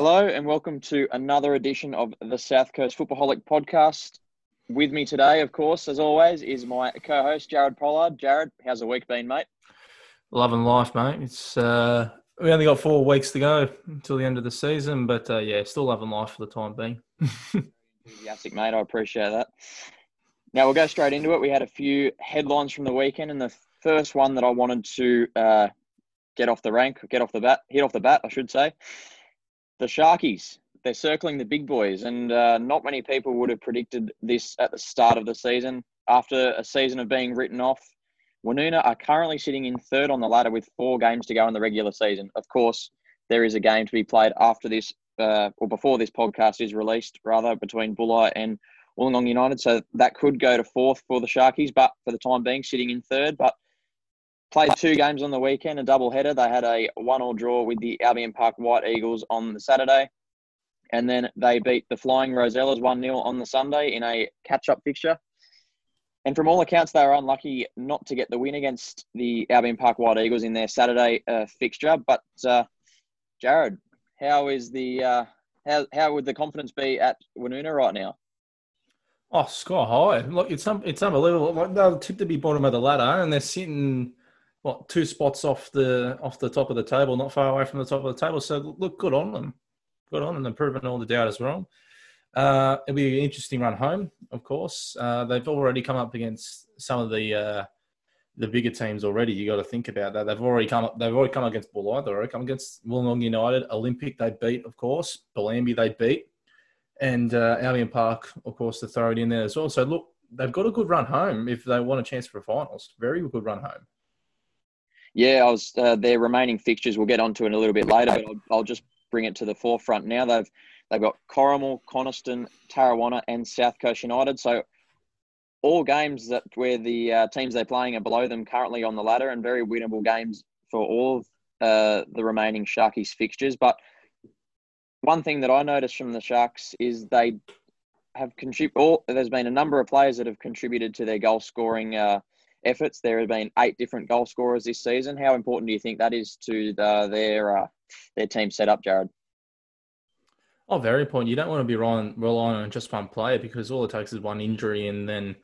Hello and welcome to another edition of the South Coast Footballholic podcast. With me today, of course, as always, is my co-host Jared Pollard. Jared, how's the week been, mate? Loving life, mate. It's uh, we only got four weeks to go until the end of the season, but uh, yeah, still loving life for the time being. Enthusiastic, mate. I appreciate that. Now we'll go straight into it. We had a few headlines from the weekend, and the first one that I wanted to uh, get off the rank, get off the bat, hit off the bat, I should say, the Sharkies. They're circling the big boys, and uh, not many people would have predicted this at the start of the season. After a season of being written off, Woonona are currently sitting in third on the ladder with four games to go in the regular season. Of course, there is a game to be played after this, uh, or before this podcast is released, rather, between Bulli and Wollongong United. So that could go to fourth for the Sharkies, but for the time being, sitting in third. But Played two games on the weekend, a double header. They had a one-all draw with the Albion Park White Eagles on the Saturday, and then they beat the Flying Rosellas one 0 on the Sunday in a catch-up fixture. And from all accounts, they were unlucky not to get the win against the Albion Park White Eagles in their Saturday uh, fixture. But uh, Jared, how is the uh, how how would the confidence be at Woonona right now? Oh, sky high! Look, it's it's unbelievable. Like they're tipped to be bottom of the ladder, and they're sitting what two spots off the off the top of the table, not far away from the top of the table. So look, good on them, good on them. They're proving all the doubters wrong. Uh, it'll be an interesting run home, of course. Uh, they've already come up against some of the uh, the bigger teams already. You got to think about that. They've already come up. They've already come against Bulli. They've already come against Wollongong United. Olympic they beat, of course. Bellambi they beat, and uh, Albion Park, of course, to throw it in there as well. So look, they've got a good run home if they want a chance for a finals. Very good run home. Yeah, I was uh, their remaining fixtures. We'll get onto it a little bit later, but I'll, I'll, just bring it to the forefront now. They've they've got Corrimal, Coniston, Tarrawanna, and South Coast United. So all games that where the uh, teams they're playing are below them currently on the ladder, and very winnable games for all of uh, the remaining Sharkies fixtures. But one thing that I noticed from the Sharks is they have contributed. There's been a number of players that have contributed to their goal scoring uh, efforts. There have been eight different goal scorers this season. How important do you think that is to the, their uh, their team setup, Jared? Oh, very important. You don't want to be relying, relying on just one player because all it takes is one injury and then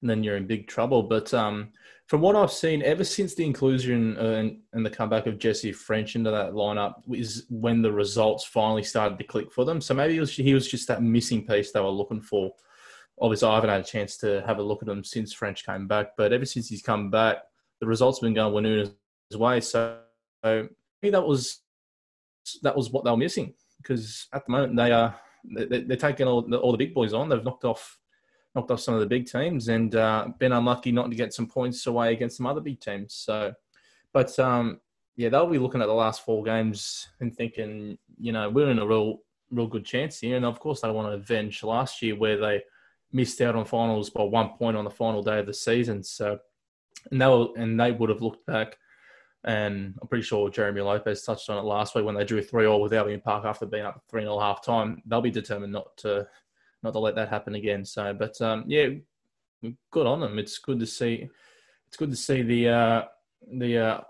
and then you're in big trouble. But um, from what I've seen, ever since the inclusion uh, and, and, the comeback of Jesse French into that lineup is when the results finally started to click for them. So maybe was, he was just that missing piece they were looking for obviously I haven't had a chance to have a look at him since French came back, but ever since he's come back, the results have been going Woonona's way. So I think that was that was what they were missing because at the moment they are they, are taking all the, all the big boys on. They've knocked off knocked off some of the big teams and uh, been unlucky not to get some points away against some other big teams. So, but um, yeah, they'll be looking at the last four games and thinking, you know, we're in a real real good chance here. And of course, they want to avenge last year where they missed out on finals by one point on the final day of the season. So, and they, were, and they would have looked back, and I'm pretty sure Jeremy Lopez touched on it last week when they drew three all with Albion Park after being up three and a half time. They'll be determined not to not to let that happen again. So, but um, yeah, good on them. It's good to see. It's good to see the uh, the uh,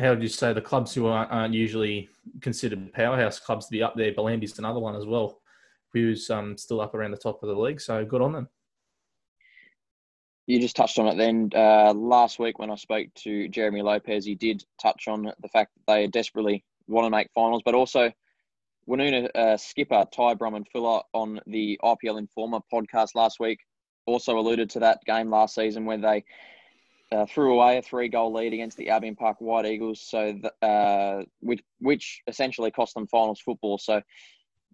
how do you say the clubs who aren't, aren't usually considered powerhouse clubs to be up there. Bellambi's another one as well who's um, still up around the top of the league. So good on them. You just touched on it then. Uh, last week when I spoke to Jeremy Lopez, he did touch on the fact that they desperately want to make finals, but also Woonona uh, skipper Ty Brumman Fuller on the IPL Informer podcast last week also alluded to that game last season where they uh, threw away a three-goal lead against the Albion Park White Eagles, so uh, which which essentially cost them finals football. So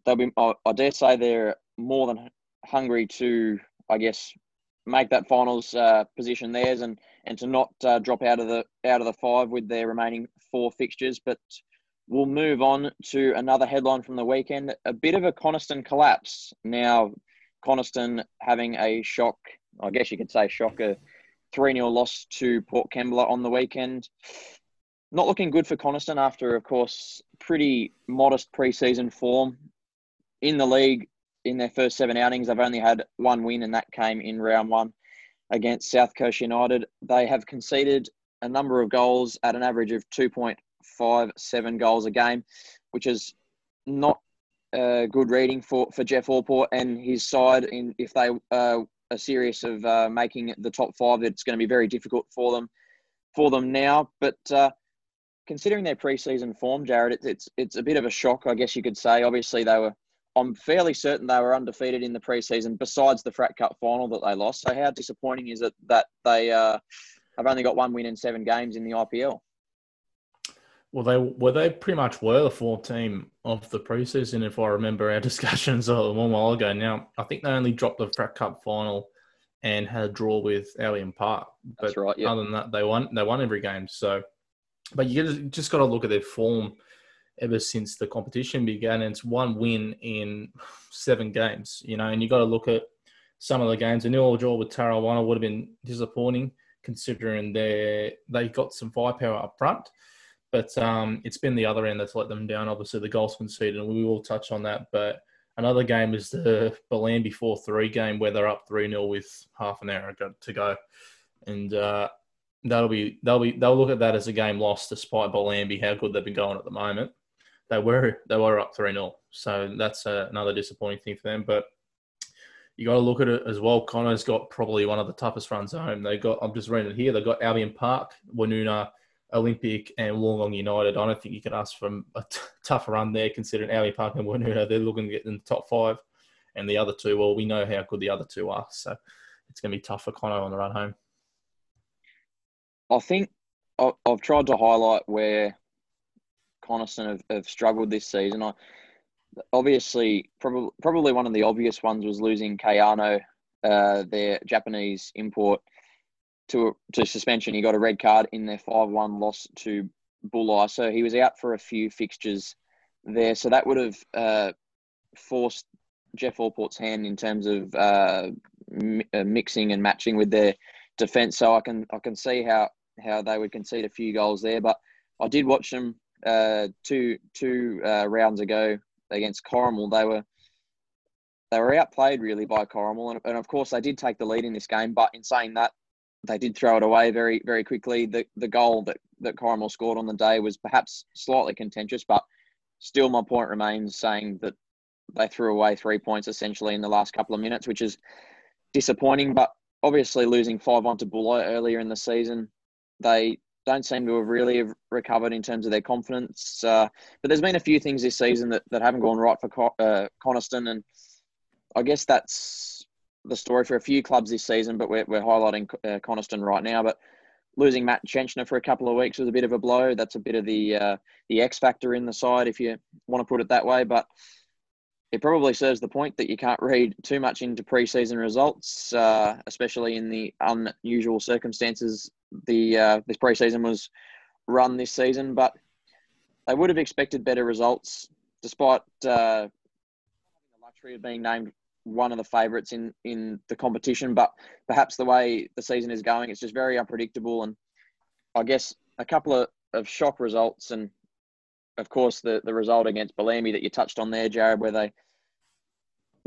they'll be. I, dare say they're more than hungry to, I guess, make that finals uh, position theirs and and to not uh, drop out of the out of the five with their remaining four fixtures. But we'll move on to another headline from the weekend: a bit of a Coniston collapse. Now, Coniston having a shock. I guess you could say shocker. 3 0 loss to Port Kembla on the weekend. Not looking good for Coniston after, of course, pretty modest preseason form in the league in their first seven outings, they've only had one win, and that came in round one against South Coast United. They have conceded a number of goals at an average of 2.57 goals a game, which is not uh, good reading for, for Jeff Allport and his side. In if they uh, are serious of uh, making the top five, it's going to be very difficult for them for them now. But uh, considering their preseason form, Jared, it's, it's it's a bit of a shock, I guess you could say. Obviously, they were. I'm fairly certain they were undefeated in the preseason, besides the Frat Cup final that they lost. So, how disappointing is it that they uh, have only got one win in seven games in the IPL? Well, they well they pretty much were the fourth team of the preseason, if I remember our discussions a one while ago. Now, I think they only dropped the Frat Cup final and had a draw with Albion Park. But That's right. Yeah. other than that, they won. They won every game. So, but you just got to look at their form ever since the competition began. And it's one win in seven games. You know, and you got to look at some of the games. A nil draw with Tarrawanna would have been disappointing, considering they they got some firepower up front. But um, it's been the other end that's let them down. Obviously, the goals conceded, and we will touch on that. But another game is the Bellambi 4 3 game where they're up 3 0 with half an hour to go. And uh, that'll be, they'll be, they'll look at that as a game lost despite Bellambi, how good they've been going at the moment. They were, they were up 3 0. So that's uh, another disappointing thing for them. But you got to look at it as well. Connor's got probably one of the toughest runs home. They got, I'm just reading it here, they've got Albion Park, Woonona, Olympic and Wollongong United. I don't think you can ask for a t- tougher run there, considering Albion Park and Woonona, they're looking to get in the top five. And the other two, well, we know how good the other two are. So it's going to be tough for Connor on the run home. I think I've tried to highlight where Coniston have, have struggled this season. I, obviously, probably probably one of the obvious ones was losing Kayano, uh, their Japanese import – to to suspension. He got a red card in their five one loss to Bulli, so he was out for a few fixtures there. So that would have uh, forced Jeff Allport's hand in terms of uh, uh, mixing and matching with their defence. So I can I can see how how they would concede a few goals there. But I did watch them uh, two two uh, rounds ago against Corrimal. They were they were outplayed really by Corrimal, and, and of course they did take the lead in this game. But in saying that, they did throw it away very, very quickly. The the goal that that Corrimal scored on the day was perhaps slightly contentious, but still, my point remains saying that they threw away three points essentially in the last couple of minutes, which is disappointing. But obviously, losing five on to Bulli earlier in the season, they don't seem to have really recovered in terms of their confidence. Uh, but there's been a few things this season that, that haven't gone right for uh, Coniston, and I guess that's the story for a few clubs this season, but we're, we're highlighting uh, Coniston right now. But losing Matt Chenchner for a couple of weeks was a bit of a blow. That's a bit of the uh, the X factor in the side, if you want to put it that way. But it probably serves the point that you can't read too much into preseason results, uh, especially in the unusual circumstances the uh, this preseason was run this season. But they would have expected better results, despite uh, the luxury of being named one of the favourites in in the competition. But perhaps the way the season is going, it's just very unpredictable. And I guess a couple of, of shock results, and of course the the result against Bellambi that you touched on there, Jared, where they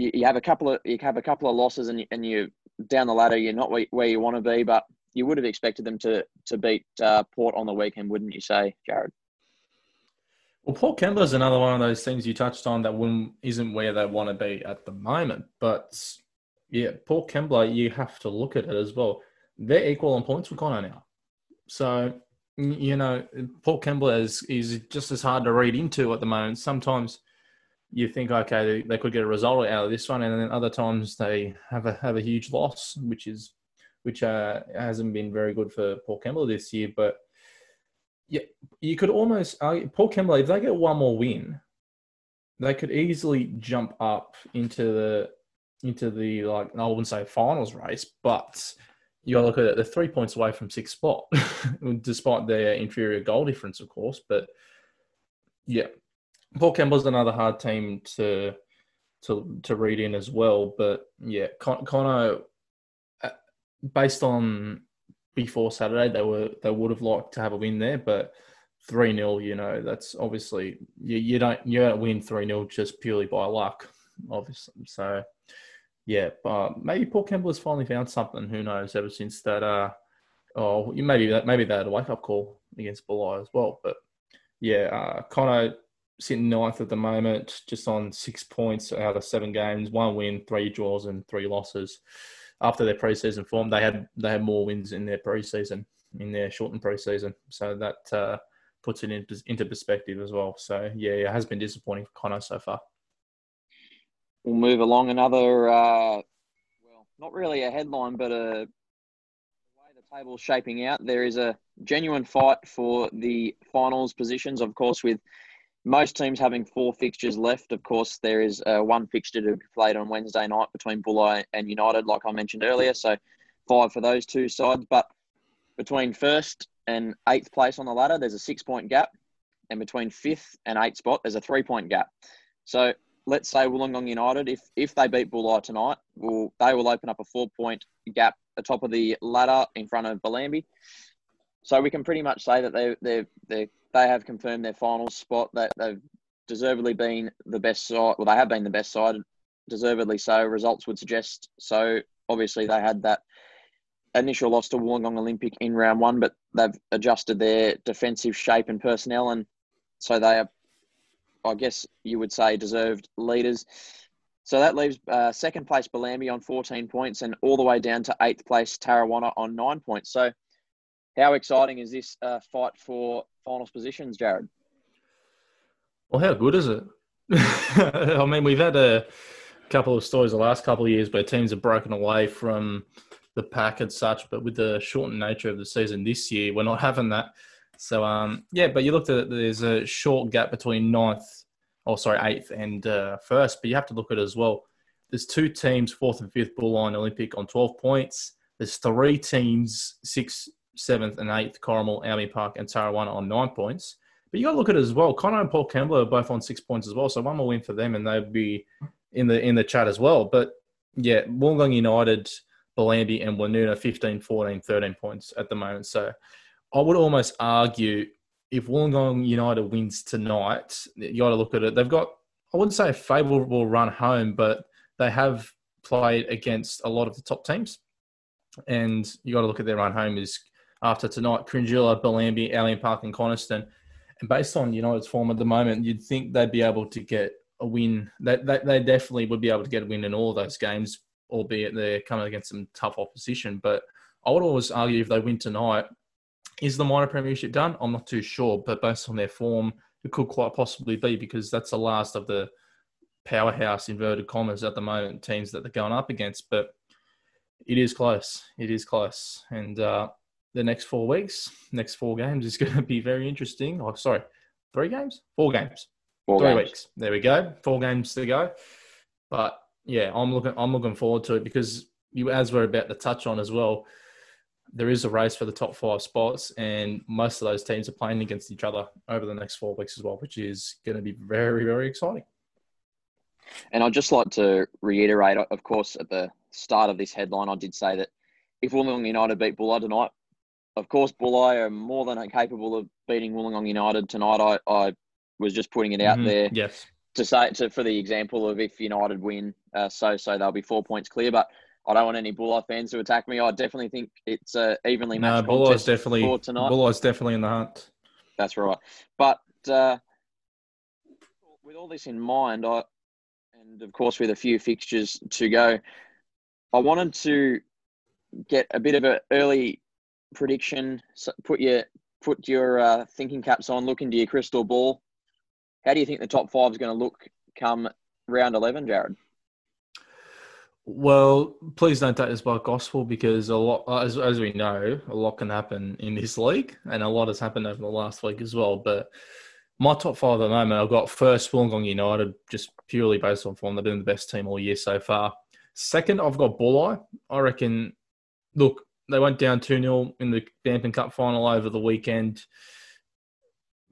you, you have a couple of you have a couple of losses, and you, and you down the ladder, you're not where, you want to be, but you would have expected them to to beat uh, Port on the weekend, wouldn't you say, Jared? Well, Port Kembla is another one of those things you touched on that isn't where they want to be at the moment. But yeah, Port Kembla, you have to look at it as well. They're equal on points with Connor now. So, you know, Port Kembla is, is just as hard to read into at the moment. Sometimes you think, okay, they, they could get a result out of this one, and then other times they have a have a huge loss, which is which uh, hasn't been very good for Port Kembla this year. But yeah, you could almost Port Kembla, if they get one more win, they could easily jump up into the into the like I wouldn't say finals race, but you got to look at it. They're three points away from sixth spot, despite their inferior goal difference, of course. But yeah, Port Kembla's another hard team to to to read in as well. But yeah, Con- Connor, uh, based on before Saturday, they were they would have liked to have a win there, but three 0 you know, that's obviously you, you don't you don't win three 0 just purely by luck, obviously. So yeah, but maybe Port has finally found something. Who knows? Ever since that, uh, oh, maybe that maybe they had a wake up call against Bulli as well. But yeah, uh, Connor sitting ninth at the moment, just on six points out of seven games, one win, three draws, and three losses. After their preseason form, they had they had more wins in their preseason, in their shortened preseason. So that uh, puts it in, into perspective as well. So yeah, it has been disappointing for Connor so far. We'll move along another. Uh, well, not really a headline, but a table's shaping out, there is a genuine fight for the finals positions. Of course, with most teams having four fixtures left, of course, there is uh, one fixture to be played on Wednesday night between Bulli and United, like I mentioned earlier. So five for those two sides. But between first and eighth place on the ladder, there's a six point gap. And between fifth and eighth spot, there's a three point gap. So let's say Wollongong United, if if they beat Bulli tonight, will they will open up a four point gap the top of the ladder in front of Bellambi. So we can pretty much say that they they they they have confirmed their final spot. That they've deservedly been the best side. Well, they have been the best side, deservedly so. Results would suggest so. Obviously, they had that initial loss to Wollongong Olympic in round one, but they've adjusted their defensive shape and personnel, and so they are, I guess you would say, deserved leaders. So that leaves uh, second place Bellambi on 14 points and all the way down to eighth place Tarrawanna on nine points. So, how exciting is this uh, fight for finals positions, Jared? Well, how good is it? I mean, we've had a couple of stories the last couple of years where teams have broken away from the pack and such, but with the shortened nature of the season this year, we're not having that. So, um, yeah, but you looked at it, there's a short gap between ninth oh sorry, eighth and uh, first. But you have to look at it as well. There's two teams, fourth and fifth, Bulli Olympic on 12 points. There's three teams, sixth, seventh, and eighth, Corrimal, Albion Park, and Tarrawanna on nine points. But you got to look at it as well. Connor and Port Kembla are both on six points as well, so one more win for them, and they'd be in the in the chat as well. But yeah, Wollongong United, Bellambi, and Woonona 15, 14, 13 points at the moment. So I would almost argue if Wollongong United wins tonight, you got to look at it. They've got, I wouldn't say a favourable run home, but they have played against a lot of the top teams. And you got to look at their run home is after tonight, Cringila, Bellambi, Albion Park, and Coniston. And based on United's form at the moment, you'd think they'd be able to get a win. They, they, they definitely would be able to get a win in all those games, albeit they're coming against some tough opposition. But I would always argue if they win tonight, is the minor premiership done? I'm not too sure, but based on their form, it could quite possibly be because that's the last of the powerhouse inverted commas at the moment teams that they're going up against. But it is close. It is close, and uh, the next four weeks, next four games is going to be very interesting. Oh, sorry, three games, four games, four three games. weeks. There we go. Four games to go. But yeah, I'm looking. I'm looking forward to it because you, as we're about to touch on as well there is a race for the top five spots, and most of those teams are playing against each other over the next four weeks as well, which is going to be very, very exciting. And I'd just like to reiterate, of course, at the start of this headline, I did say that if Wollongong United beat Bulli tonight, of course, Bulli are more than capable of beating Wollongong United tonight. I, I was just putting it out mm-hmm. there. Yes. To say to, for the example of if United win, uh, so so they'll be four points clear. But I don't want any Bulli fans to attack me. I definitely think it's a evenly matched no, Bulli's definitely for tonight. Bulli's definitely in the hunt. That's right. But uh, with all this in mind, I and of course with a few fixtures to go, I wanted to get a bit of an early prediction. Put your put your uh, thinking caps on. Look into your crystal ball. How do you think the top five is going to look come round eleven, Jared? Well, please don't take this by gospel because a lot, as, as we know, a lot can happen in this league, and a lot has happened over the last week as well. But my top five at the moment, I've got first Wollongong United, just purely based on form. They've been the best team all year so far. Second, I've got Bulli. I reckon, look, they went down 2 0 in the Bampton Cup final over the weekend.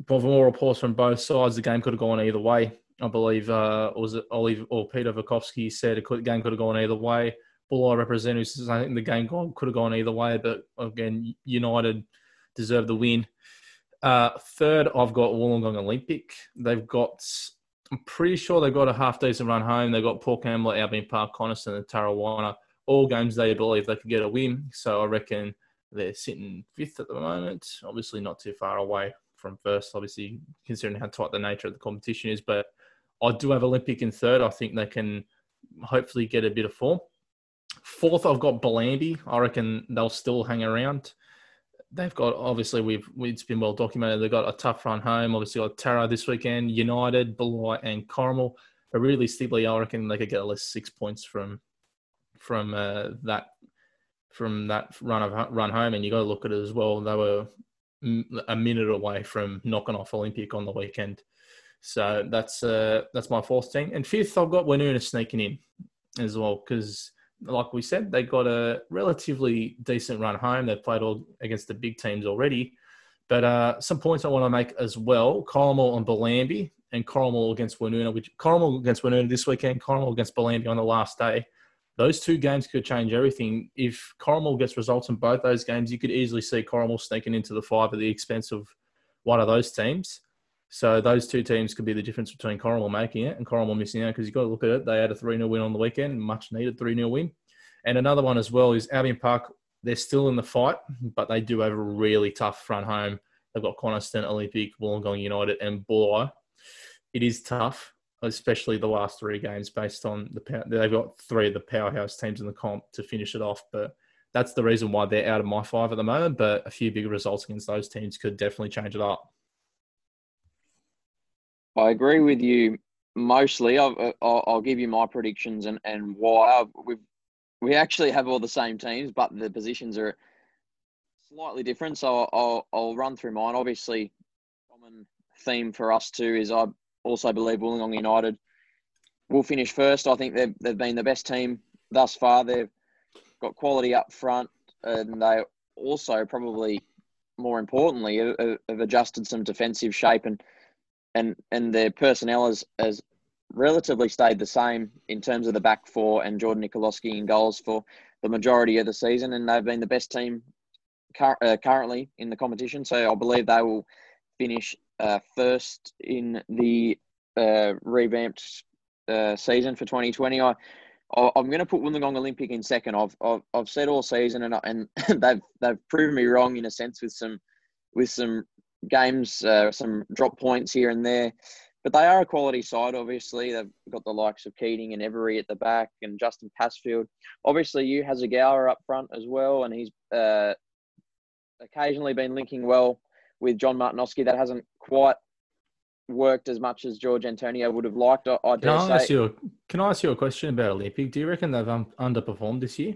More reports from both sides, the game could have gone either way. I believe uh, was it Olive or Peter Vukovsky said a game could have gone either way. Bulli representatives says I think the game could have gone either way, but again, United deserve the win. Uh, third, I've got Wollongong Olympic. They've got, I'm pretty sure they've got a half decent run home. They've got Port Kembla, Albion Park, Coniston, and Tarrawanna. All games they believe they could get a win. So I reckon they're sitting fifth at the moment. Obviously, not too far away from first, obviously considering how tight the nature of the competition is. But I do have Olympic in third. I think they can hopefully get a bit of form. Fourth, I've got Bellambi. I reckon they'll still hang around. They've got obviously we've it's been well documented. They've got a tough run home. Obviously got Tara this weekend, United, Bulli, and Corrimal. But realistically, I reckon they could get at least six points from from uh, that from that run of run home. And you got to look at it as well. They were a minute away from knocking off Olympic on the weekend. So that's uh, that's my fourth team. And fifth, I've got Woonona sneaking in as well because, like we said, they got a relatively decent run home. They've played all against the big teams already. But uh, some points I want to make as well: Corrimal and Bellambi, and Corrimal against Woonona. Which Corrimal against Woonona this weekend, Corrimal against Bellambi on the last day. Those two games could change everything. If Corrimal gets results in both those games, you could easily see Corrimal sneaking into the five at the expense of one of those teams. So those two teams could be the difference between Corrimal making it and Corrimal missing out because you've got to look at it. They had a 3 0 win on the weekend, much needed 3 0 win. And another one as well is Albion Park. They're still in the fight, but they do have a really tough front home. They've got Coniston, Olympic, Wollongong United, and Bulli. It is tough, especially the last three games based on the they've got three of the powerhouse teams in the comp to finish it off. But that's the reason why they're out of my five at the moment. But a few big results against those teams could definitely change it up. I agree with you mostly. I'll, uh, I'll, I'll give you my predictions and, and why. Uh, we we actually have all the same teams, but the positions are slightly different. So I'll, I'll run through mine. Obviously, common theme for us too is I also believe Wollongong United will finish first. I think they've, they've been the best team thus far. They've got quality up front, and they also probably more importantly have adjusted some defensive shape and – and and their personnel has, has relatively stayed the same in terms of the back four and Jordan Nikoloski in goals for the majority of the season, and they've been the best team uh, currently in the competition. So I believe they will finish uh, first in the uh, revamped uh, season for 2020. I, I am going to put Wollongong Olympic in second. I've, I've I've said all season, and and they've they've proven me wrong in a sense with some with some games, uh, some drop points here and there. But they are a quality side, obviously. They've got the likes of Keating and Every at the back and Justin Passfield. Obviously, Yu Hasegawa up front as well, and he's uh, occasionally been linking well with John Martinoski. That hasn't quite worked as much as George Antonio would have liked, I, I can I say. Ask you, a, can I ask you a question about Olympic? Do you reckon they've um, underperformed this year?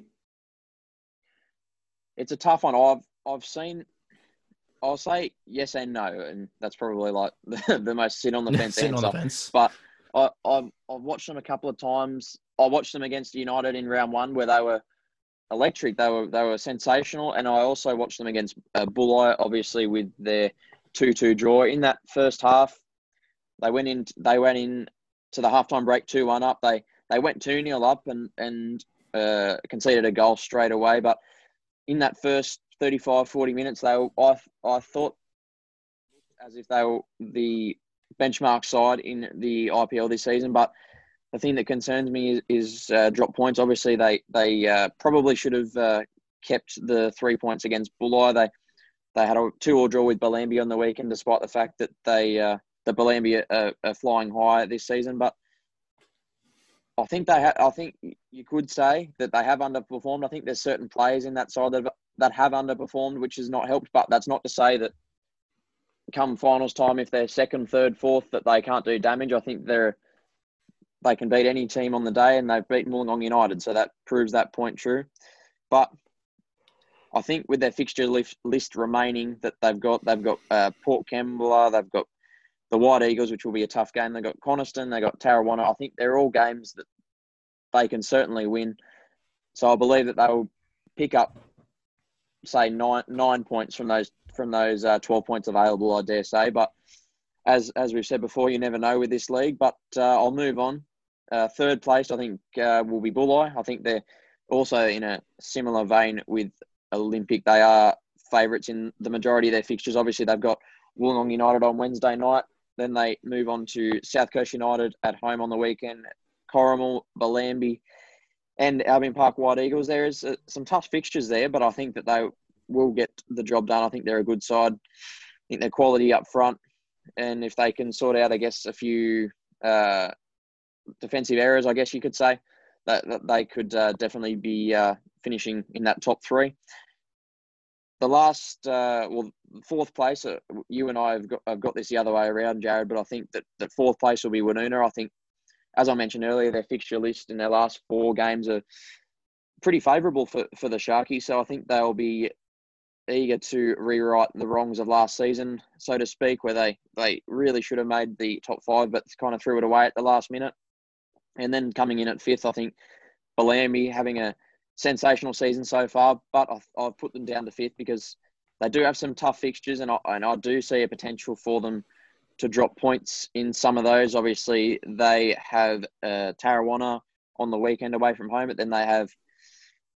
It's a tough one. I've I've seen I'll say yes and no, and that's probably like the, the most sit on the fence sit answer. On the fence. But I, I've, I've watched them a couple of times. I watched them against United in round one where they were electric. They were they were sensational, and I also watched them against uh, Bulli, obviously with their two-two draw in that first half. They went in. They went in to the halftime break two-one up. They they went two 0 up and and uh, conceded a goal straight away. But in that first 35, 40 minutes, they were, I, I thought as if they were the benchmark side in the IPL this season. But the thing that concerns me is, is uh, drop points. Obviously, they they uh, probably should have uh, kept the three points against Bulli. They they had a two-all draw with Bellambi on the weekend, despite the fact that they uh, the Bellambi are, are, flying high this season. But I think they ha- I think you could say that they have underperformed. I think there's certain players in that side that that have underperformed, which has not helped. But that's not to say that come finals time, if they're second, third, fourth, that they can't do damage. I think they're they can beat any team on the day, and they've beaten Wollongong United, so that proves that point true. But I think with their fixture list, remaining that they've got, they've got uh, Port Kembla, they've got the White Eagles, which will be a tough game. They've got Coniston, they've got Tarrawanna. I think they're all games that they can certainly win. So I believe that they will pick up say nine nine points from those from those uh, twelve points available. I dare say, but as as we've said before, you never know with this league. But uh, I'll move on. Uh, third place, I think, uh, will be Bulli. I think they're also in a similar vein with Olympic. They are favourites in the majority of their fixtures. Obviously, they've got Wollongong United on Wednesday night. Then they move on to South Coast United at home on the weekend. Corrimal, Bellambi, and Albion Park White Eagles. There is uh, some tough fixtures there, but I think that they will get the job done. I think they're a good side. I think their quality up front, and if they can sort out, I guess, a few uh, defensive errors, I guess you could say, that, that they could uh, definitely be uh, finishing in that top three. The last, uh, well, fourth place, uh, you and I have got, have got this the other way around, Jared, but I think that, that fourth place will be Woonona. I think, as I mentioned earlier, their fixture list in their last four games are pretty favourable for, for the Sharkies. So I think they'll be eager to rewrite the wrongs of last season, so to speak, where they, they really should have made the top five, but kind of threw it away at the last minute. And then coming in at fifth, I think Bellambi having a sensational season so far, but I've, I've put them down to fifth because they do have some tough fixtures, and I, and I do see a potential for them to drop points in some of those. Obviously, they have uh, Tarrawanna on the weekend away from home, but then they have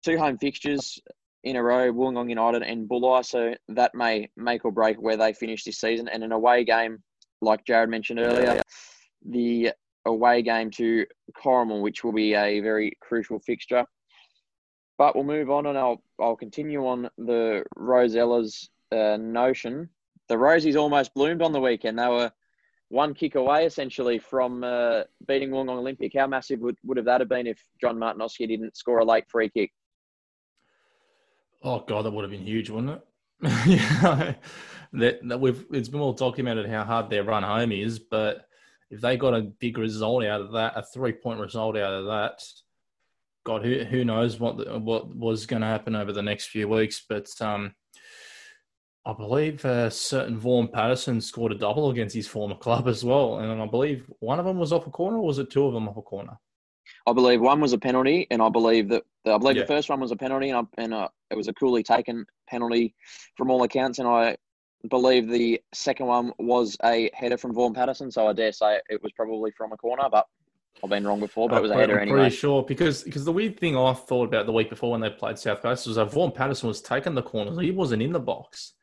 two home fixtures in a row, Wollongong United and Bulli. So that may make or break where they finish this season. And an away game, like Jared mentioned earlier, the away game to Corrimal, which will be a very crucial fixture. But we'll move on, and I'll I'll continue on the Rosellas uh, notion. The Rosies almost bloomed on the weekend. They were one kick away essentially from uh, beating Wollongong Olympic. How massive would, would have that have been if John Martinoski didn't score a late free kick? Oh god, that would have been huge, wouldn't it? yeah, that, that we've it's been well documented how hard their run home is, but if they got a big result out of that, a three point result out of that, God, who who knows what the, what was going to happen over the next few weeks? But um, I believe a certain Vaughan Patterson scored a double against his former club as well, and I believe one of them was off a corner, or was it two of them off a corner? I believe one was a penalty, and I believe that I believe yeah. the first one was a penalty, and, I, and uh, it was a coolly taken penalty from all accounts. And I believe the second one was a header from Vaughan Patterson. So I dare say it was probably from a corner, but I've been wrong before. But it was a header I'm anyway. Pretty sure because because the weird thing I thought about the week before when they played South Coast was that Vaughan Patterson was taking the corners. He wasn't in the box.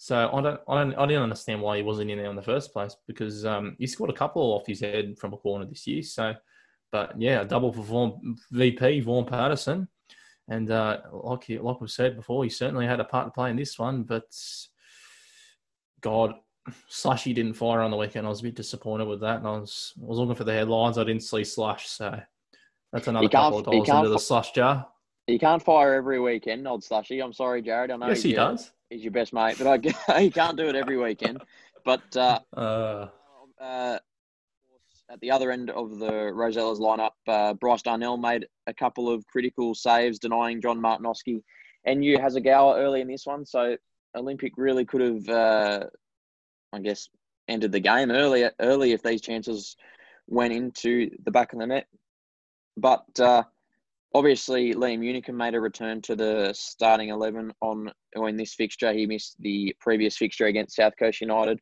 So I don't, I don't, I didn't understand why he wasn't in there in the first place because um, he scored a couple off his head from a corner this year. So but yeah, a double for Vaughan, VP Vaughan Patterson, and uh, like he, like we've said before, he certainly had a part to play in this one. But God, Slushy didn't fire on the weekend. I was a bit disappointed with that, and I was I was looking for the headlines. I didn't see Slush, so that's another couple of dollars into the slush jar. He can't fire every weekend, old Slushy. I'm sorry, Jared. I know yes, he your, does. He's your best mate, but I, he can't do it every weekend. But uh, uh, uh, at the other end of the Rosellas lineup, uh, Bryce Darnell made a couple of critical saves, denying John Martinoski and Yu Hasegawa early in this one. So Olympic really could have, uh, I guess, ended the game early, early if these chances went into the back of the net. But uh, obviously, Liam Unicum made a return to the starting 11 on in this fixture. He missed the previous fixture against South Coast United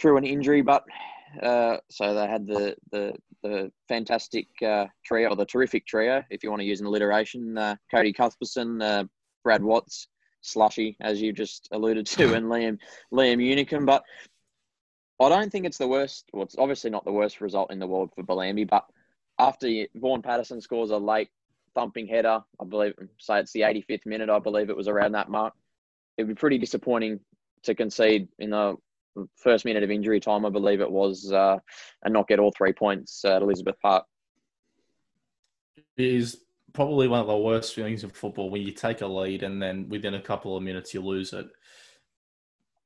through an injury, but uh, so they had the the, the fantastic uh, trio, or the terrific trio, if you want to use an alliteration: uh, Cody Cuthbertson, uh, Brad Watts, Slushy, as you just alluded to, and Liam Liam Unicum. But I don't think it's the worst. Well, it's obviously not the worst result in the world for Bellambi, but after Vaughan Patterson scores a late thumping header, I believe, say it's the 85th minute, I believe it was around that mark. It'd be pretty disappointing to concede in the first minute of injury time, I believe it was, uh, and not get all three points at Elizabeth Park. It is probably one of the worst feelings in football when you take a lead and then within a couple of minutes you lose it.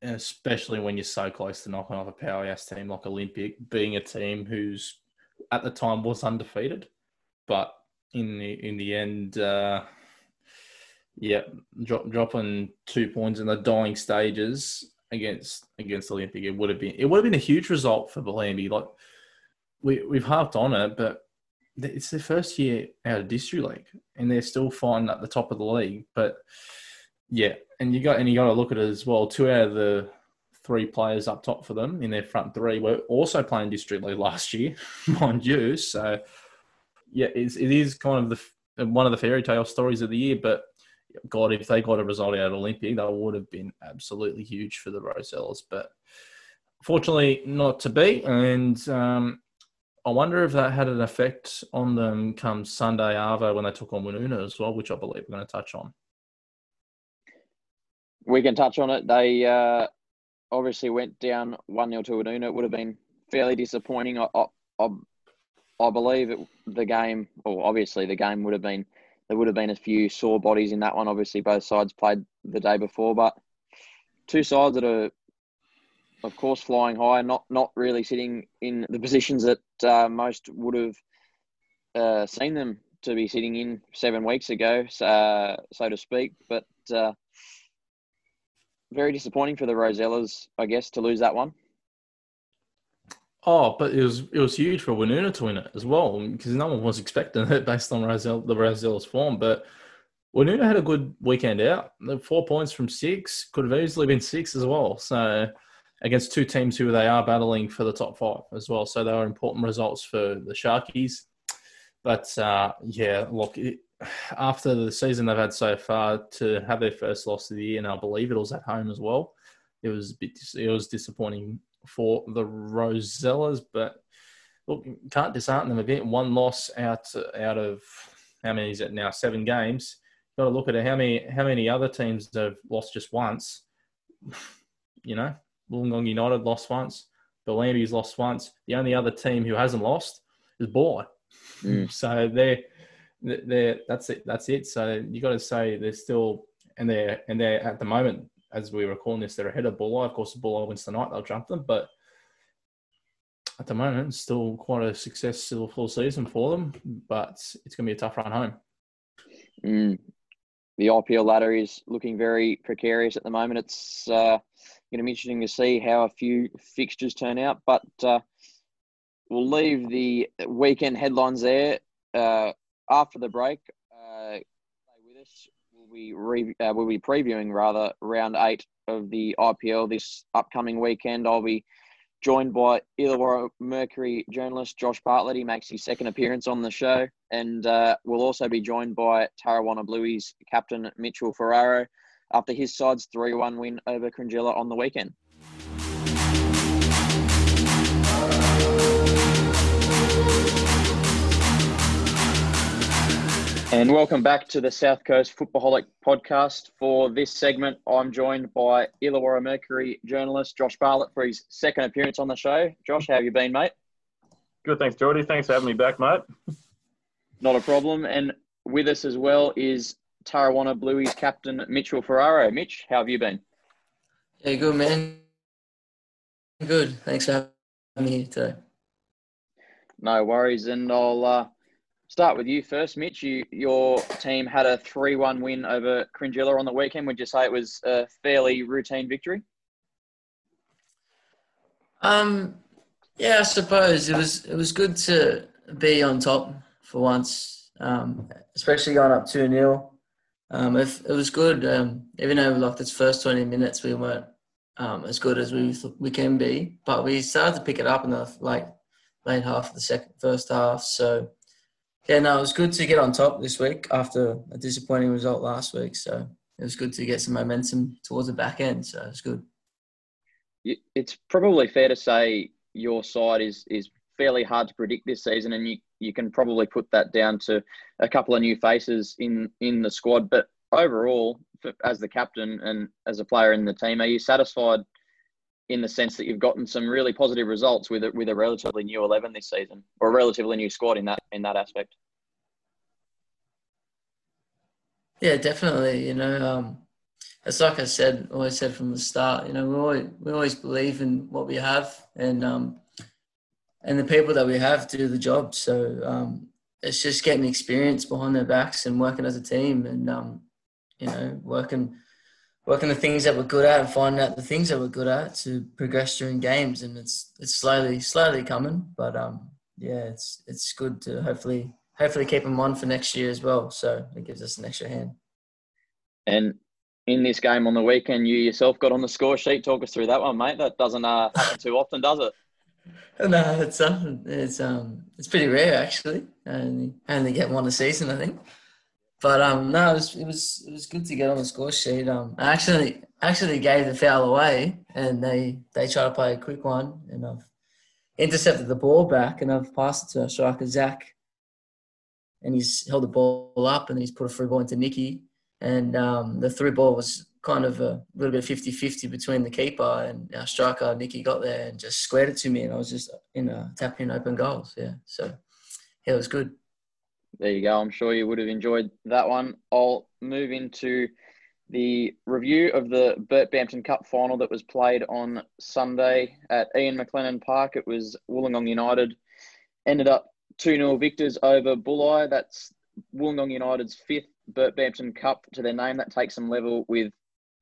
And especially when you're so close to knocking off a powerhouse team like Olympic, being a team who's at the time was undefeated, but in the in the end, uh, yeah, drop, dropping two points in the dying stages against against Olympic, it would have been it would have been a huge result for Bellambi. Like we we've harped on it, but it's their first year out of district league, and they're still fighting at the top of the league. But yeah, and you got and you got to look at it as well. Two out of the three players up top for them in their front three were also playing district league last year, mind you. So yeah, it's, it is kind of the one of the fairy tale stories of the year, but God, if they got a result out of Olympic, that would have been absolutely huge for the Rosellas. But fortunately, not to be. And um, I wonder if that had an effect on them come Sunday Arvo when they took on Woonona as well, which I believe we're going to touch on. We can touch on it. They uh, obviously went down 1 0 to Woonona. It would have been fairly disappointing. I, I, I believe it, the game, or obviously the game would have been, there would have been a few sore bodies in that one. Obviously, both sides played the day before, but two sides that are, of course, flying high, not not really sitting in the positions that uh, most would have uh, seen them to be sitting in seven weeks ago, uh, so to speak. But uh, very disappointing for the Rosellas, I guess, to lose that one. Oh, but it was it was huge for Woonona to win it as well because no one was expecting it based on the Rosella's form. But Woonona had a good weekend out. Four points from six could have easily been six as well. So against two teams who they are battling for the top five as well. So they were important results for the Sharkies. But uh, yeah, look, after the season they've had so far, to have their first loss of the year, and I believe it was at home as well, it was a bit it was disappointing for the Rosellas. But look, can't dishearten them a bit. One loss out out of how many is it now? Seven games. Got to look at. How many how many other teams have lost just once? You know, Wollongong United lost once. Bellambi's lost once. The only other team who hasn't lost is Boy. Mm. So they're they're that's it. That's it. So you got to say they're still and they're and they're at the moment as we are recalling this, they're ahead of Bulli. Of course, the Bulli wins tonight; they'll jump them. But at the moment, still quite a successful full season for them. But it's going to be a tough run home. Mm. The IPL ladder is looking very precarious at the moment. It's uh, going to be interesting to see how a few fixtures turn out. But uh, we'll leave the weekend headlines there. Uh, after the break, uh, with us. We'll be re- uh, we'll be previewing rather round eight of the IPL this upcoming weekend. I'll be joined by Illawarra Mercury journalist Josh Bartlett. He makes his second appearance on the show, and uh, we'll also be joined by Tarrawanna Blueys captain Mitchell Ferraro after his side's three-one win over Cringila on the weekend. And welcome back to the South Coast Footballholic podcast. For this segment, I'm joined by Illawarra Mercury journalist Josh Bartlett for his second appearance on the show. Josh, how have you been, mate? Good, thanks, Geordie. Thanks for having me back, mate. Not a problem. And with us as well is Tarrawanna Blueys captain Mitchell Ferraro. Mitch, how have you been? Yeah, good, man. Good. Thanks for having me here today. No worries. And I'll uh, start with you first, Mitch. You, your team had a 3 1 win over Cringila on the weekend. Would you say it was a fairly routine victory? Um, yeah, I suppose it was. It was good to be on top for once, um, especially going up two 0 um, it, it was good. Um, even though like this first twenty minutes we weren't um, as good as we we can be, but we started to pick it up in the like late half of the second first half. So yeah, no, it was good to get on top this week after a disappointing result last week. So it was good to get some momentum towards the back end. So it's good. It's probably fair to say your side is is fairly hard to predict this season, and you you can probably put that down to a couple of new faces in in the squad. But overall, as the captain and as a player in the team, are you satisfied in the sense that you've gotten some really positive results with a, with a relatively new eleven this season, or a relatively new squad in that in that aspect. Yeah, definitely. You know, um, it's like I said, always said from the start. You know, we always we always believe in what we have, and um, and the people that we have do the job. So um, it's just getting experience behind their backs and working as a team, and um, you know, working working the things that we're good at and finding out the things that we're good at to progress during games. And it's it's slowly slowly coming, but um, yeah, it's it's good to hopefully hopefully keep them on for next year as well. So it gives us an extra hand. And in this game on the weekend, you yourself got on the score sheet. Talk us through that one, mate. That doesn't uh, happen too often, does it? No, it's um, it's um, it's pretty rare actually. I only, only get one a season, I think. But um, no, it was it was it was good to get on the score sheet. Um, I actually actually gave the foul away, and they they tried to play a quick one, and I've intercepted the ball back, and I've passed it to striker Zach, and he's held the ball up, and he's put a free ball into Nicky, and um, the three ball was kind of a little bit 50-50 between the keeper and our striker Nicky got there and just squared it to me, and I was just in a tapping open goals. Yeah, so yeah, it was good. There you go. I'm sure you would have enjoyed that one. I'll move into the review of the Bert Bampton Cup final that was played on Sunday at Ian McLennan Park. It was Wollongong United ended up 2 0 victors over Bulli. That's Wollongong United's fifth Bert Bampton Cup to their name. That takes them level with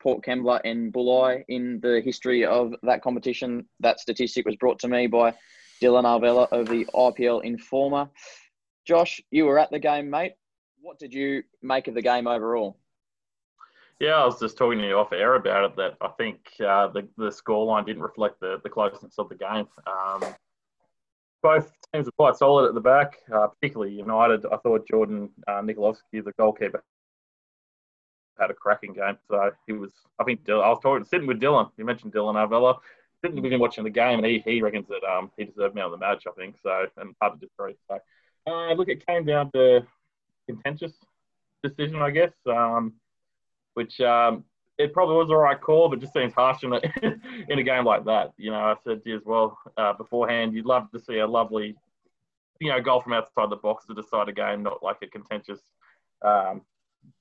Port Kembla and Bulli in the history of that competition. That statistic was brought to me by Dylan Arvella of the IPL Informer. Josh, you were at the game, mate. What did you make of the game overall? Yeah, I was just talking to you off air about it. That I think uh, the the scoreline didn't reflect the, the closeness of the game. Um, both teams were quite solid at the back, uh, particularly United. I thought Jordan uh, Nikolovsky, the goalkeeper, had a cracking game. So he was, I think, I was talking, sitting with Dylan. You mentioned Dylan Arvella. Sitting with him watching the game, and he, he reckons that um, he deserved man of the match, I think. So, and hard to disagree. So, uh, look, it came down to contentious decision, I guess, um, which um, it probably was the right call, but just seems harsh in a, in a game like that. You know, I said to you as well uh, beforehand, you'd love to see a lovely, you know, goal from outside the box to decide a game, not like a contentious um,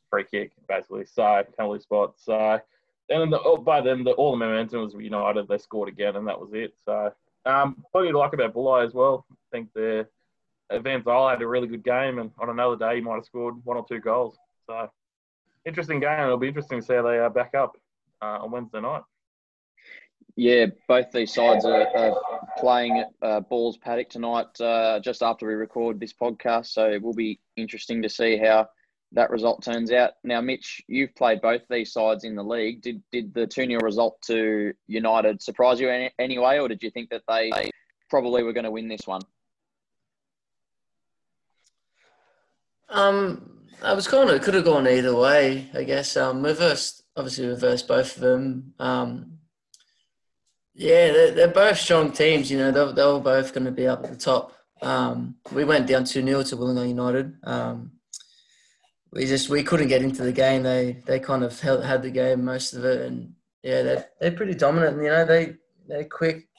free kick, basically. So penalty spot. So and then the, oh, by then the, all the momentum was United. They scored again, and that was it. So um, plenty to like about Bulli as well. I think the Van Zyl had a really good game, and on another day he might have scored one or two goals. So interesting game. It'll be interesting to see how they are back up uh, on Wednesday night. Yeah, both these sides are, are playing uh, Balls Paddock tonight, uh, just after we record this podcast. So it will be interesting to see how that result turns out. Now, Mitch, you've played both these sides in the league. Did did the two 0 result to United surprise you any, anyway, or did you think that they probably were going to win this one? Um, I was kind of could have gone either way. I guess um, reversed obviously reversed both of them. Um, yeah, they're, they're both strong teams. You know, they're, they're both going to be up at the top. Um, we went down two 0 to Wollongong United. Um, we just we couldn't get into the game. They they kind of held, had the game most of it, and yeah, they're they're pretty dominant. You know, they they're quick.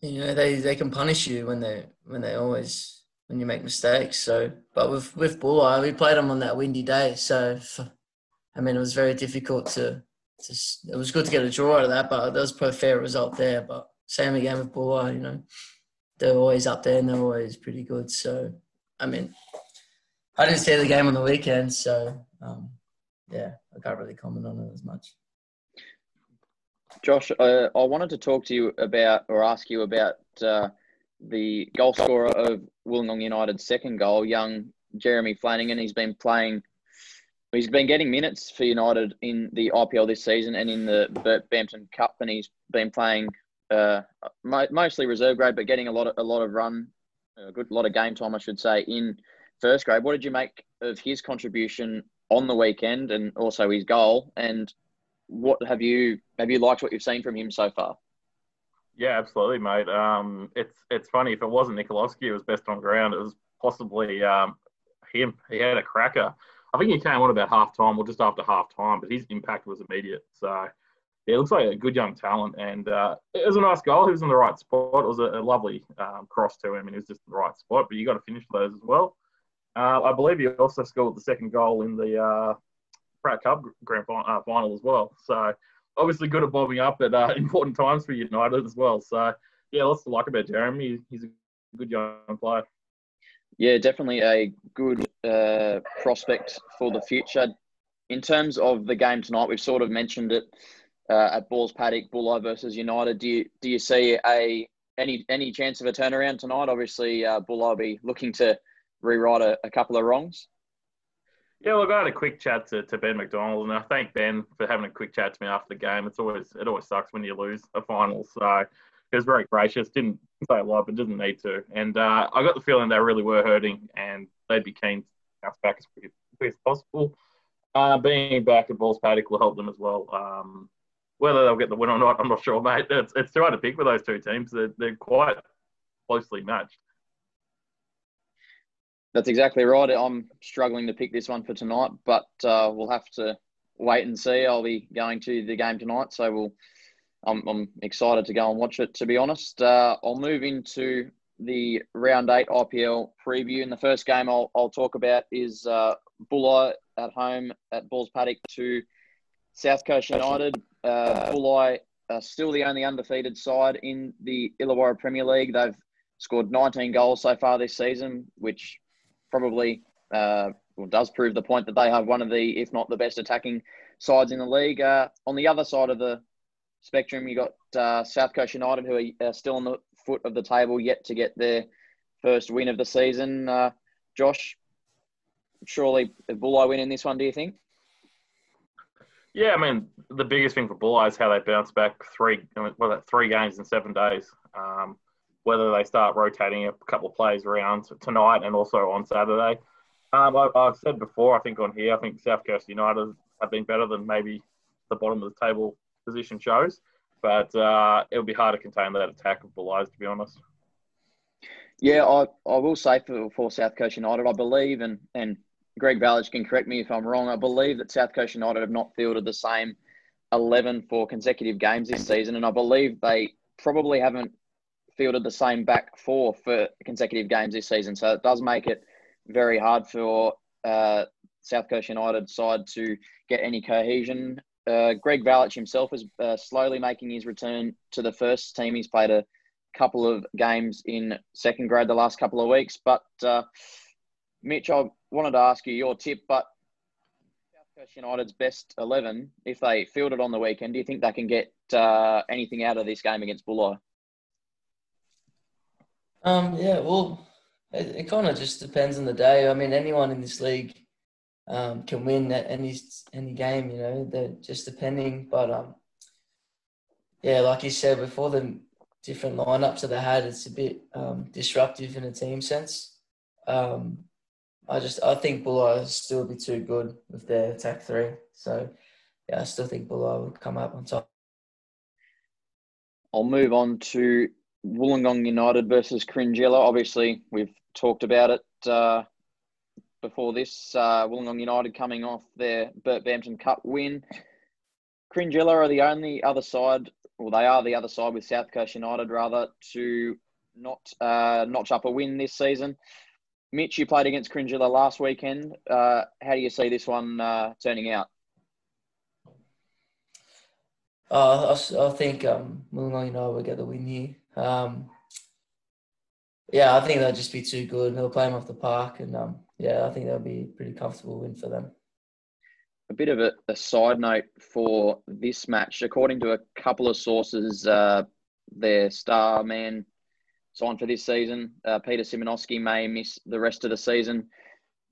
You know, they they can punish you when they when they always when you make mistakes. So, but with with Bulli, we played them on that windy day. So, I mean, it was very difficult to. to it was good to get a draw out of that, but there was probably a fair result there. But same again with Bulli, you know, they're always up there and they're always pretty good. So, I mean, I didn't see the game on the weekend, so um, yeah, I can't really comment on it as much. Josh, uh, I wanted to talk to you about or ask you about uh, the goal scorer of Wollongong United's second goal, young Jeremy Flanagan. He's been playing, he's been getting minutes for United in the IPL this season and in the Bampton Cup, and he's been playing uh, mostly reserve grade, but getting a lot of a lot of run, a good lot of game time, I should say, in first grade. What did you make of his contribution on the weekend and also his goal? And what have you have you liked what you've seen from him so far? Yeah, absolutely, mate. Um, it's it's funny if it wasn't Nikolovsky who was best on ground, it was possibly um, him. He had a cracker. I think he came on about half time or just after half time, but his impact was immediate. So yeah, it looks like a good young talent, and uh, it was a nice goal. He was in the right spot. It was a, a lovely um, cross to him, and he was just in the right spot. But you got to finish those as well. Uh, I believe he also scored the second goal in the uh, Pratt Cup Grand uh, Final as well. So obviously good at bobbing up at uh, important times for United as well. So yeah, lots to like about Jeremy. He's a good young player. Yeah, definitely a good uh, prospect for the future. In terms of the game tonight, we've sort of mentioned it uh, at Balls Paddock, Bulli versus United. Do you do you see a any any chance of a turnaround tonight? Obviously, uh, will be looking to rewrite a, a couple of wrongs. Yeah, look, I had a quick chat to, to Ben McDonald, and I thank Ben for having a quick chat to me after the game. It's always it always sucks when you lose a final, so he was very gracious. Didn't say a lot, but didn't need to. And uh, I got the feeling they really were hurting, and they'd be keen to bounce back as quick as possible. Uh, being back at Balls Paddock will help them as well. Um, whether they'll get the win or not, I'm not sure, mate. It's, it's too hard to pick with those two teams. They're, they're quite closely matched. That's exactly right. I'm struggling to pick this one for tonight, but uh, we'll have to wait and see. I'll be going to the game tonight, so we'll. I'm, I'm excited to go and watch it. To be honest, uh, I'll move into the round eight IPL preview. And the first game I'll, I'll talk about is uh, Bulli at home at Balls Paddock to South Coast United. Uh, Bulli are still the only undefeated side in the Illawarra Premier League. They've scored 19 goals so far this season, which probably uh, well, does prove the point that they have one of the, if not the best attacking sides in the league. Uh, on the other side of the spectrum, you got uh, South Coast United, who are still on the foot of the table, yet to get their first win of the season. Uh, Josh, surely the Bulli win in this one, do you think? Yeah, I mean the biggest thing for Bulli is how they bounce back three well, three games in seven days. Um, whether they start rotating a couple of plays around tonight and also on Saturday. Um, I, have said before, I think on here, I think South Coast United have been better than maybe the bottom of the table position shows, but uh, it'll be hard to contain that attack of Bulli's, to be honest. Yeah, I, I will say for, for South Coast United, I believe, and, and Greg Vallage can correct me if I'm wrong. I believe that South Coast United have not fielded the same 11 for consecutive games this season, and I believe they probably haven't fielded the same back four for consecutive games this season. So it does make it very hard for uh, South Coast United side to get any cohesion. Uh, Greg Vallage himself is uh, slowly making his return to the first team. He's played a couple of games in second grade the last couple of weeks, but uh, Mitch, I wanted to ask you your tip, but South Coast United's best 11, if they field it on the weekend, do you think they can get uh, anything out of this game against Bulli? Um, yeah, well, it, it kind of just depends on the day. I mean, anyone in this league um, can win at any any game, you know, they're just depending. But um, yeah, like you said before, the different lineups that they had, it's a bit um, disruptive in a team sense. Um, I just I think Bulli still be too good with their attack three. So yeah, I still think Bulli will come up on top. I'll move on to Wollongong United versus Cringila. Obviously, we've talked about it uh, before this. Uh, Wollongong United coming off their Bert Bampton Cup win. Cringila are the only other side, well, they are the other side with South Coast United, rather, to not uh, notch up a win this season. Mitch, you played against Cringila last weekend. Uh, how do you see this one uh, turning out? Uh, I, I think um, Wollongong United will get the win here. Um, yeah, I think they'll just be too good. They'll play them off the park, and um, yeah, I think that'll be a pretty comfortable win for them. A bit of a, a side note for this match, according to a couple of sources, uh, their star man signed for this season, uh, Peter Simonowski, may miss the rest of the season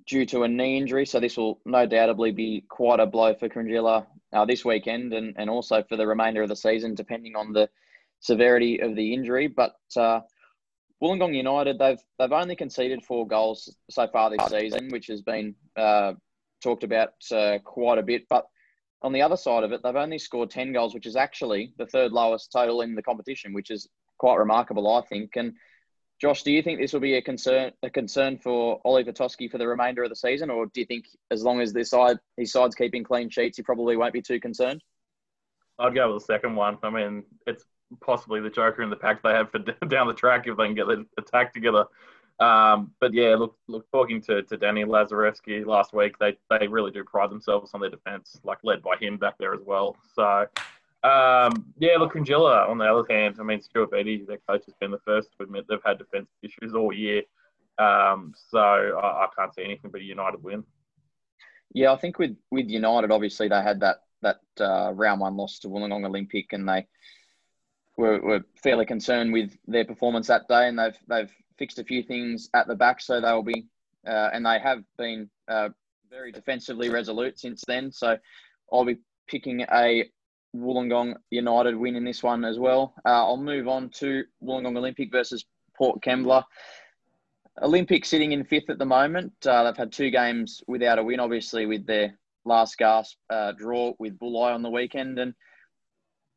due to a knee injury. So this will no doubtably be quite a blow for Cringila uh, this weekend and, and also for the remainder of the season, depending on the severity of the injury. But uh, Wollongong United, they've they've only conceded four goals so far this season, which has been uh, talked about uh, quite a bit. But on the other side of it, they've only scored ten goals, which is actually the third lowest total in the competition, which is quite remarkable, I think. And Josh, do you think this will be a concern a concern for Ollie Toski for the remainder of the season, or do you think as long as this side his side's keeping clean sheets, he probably won't be too concerned? I'd go with the second one. I mean, it's possibly the joker in the pack they have for down the track if they can get the attack together. Um, but yeah, look, look, talking to, to Danny Lazarevsky last week, they, they really do pride themselves on their defence, like led by him back there as well. So, um, yeah, look, Cringila, on the other hand, I mean, Stuart Beattie, their coach, has been the first to admit they've had defensive issues all year. Um, so I, I, can't see anything but a United win. Yeah, I think with, with United, obviously they had that that uh, round one loss to Wollongong Olympic, and they were, were fairly concerned with their performance that day, and they've they've fixed a few things at the back, so they'll be uh, and they have been uh, very defensively resolute since then. So I'll be picking a Wollongong United win in this one as well. Uh, I'll move on to Wollongong Olympic versus Port Kembla. Olympic sitting in fifth at the moment. Uh, they've had two games without a win, obviously, with their last gasp uh, draw with Bulli on the weekend. And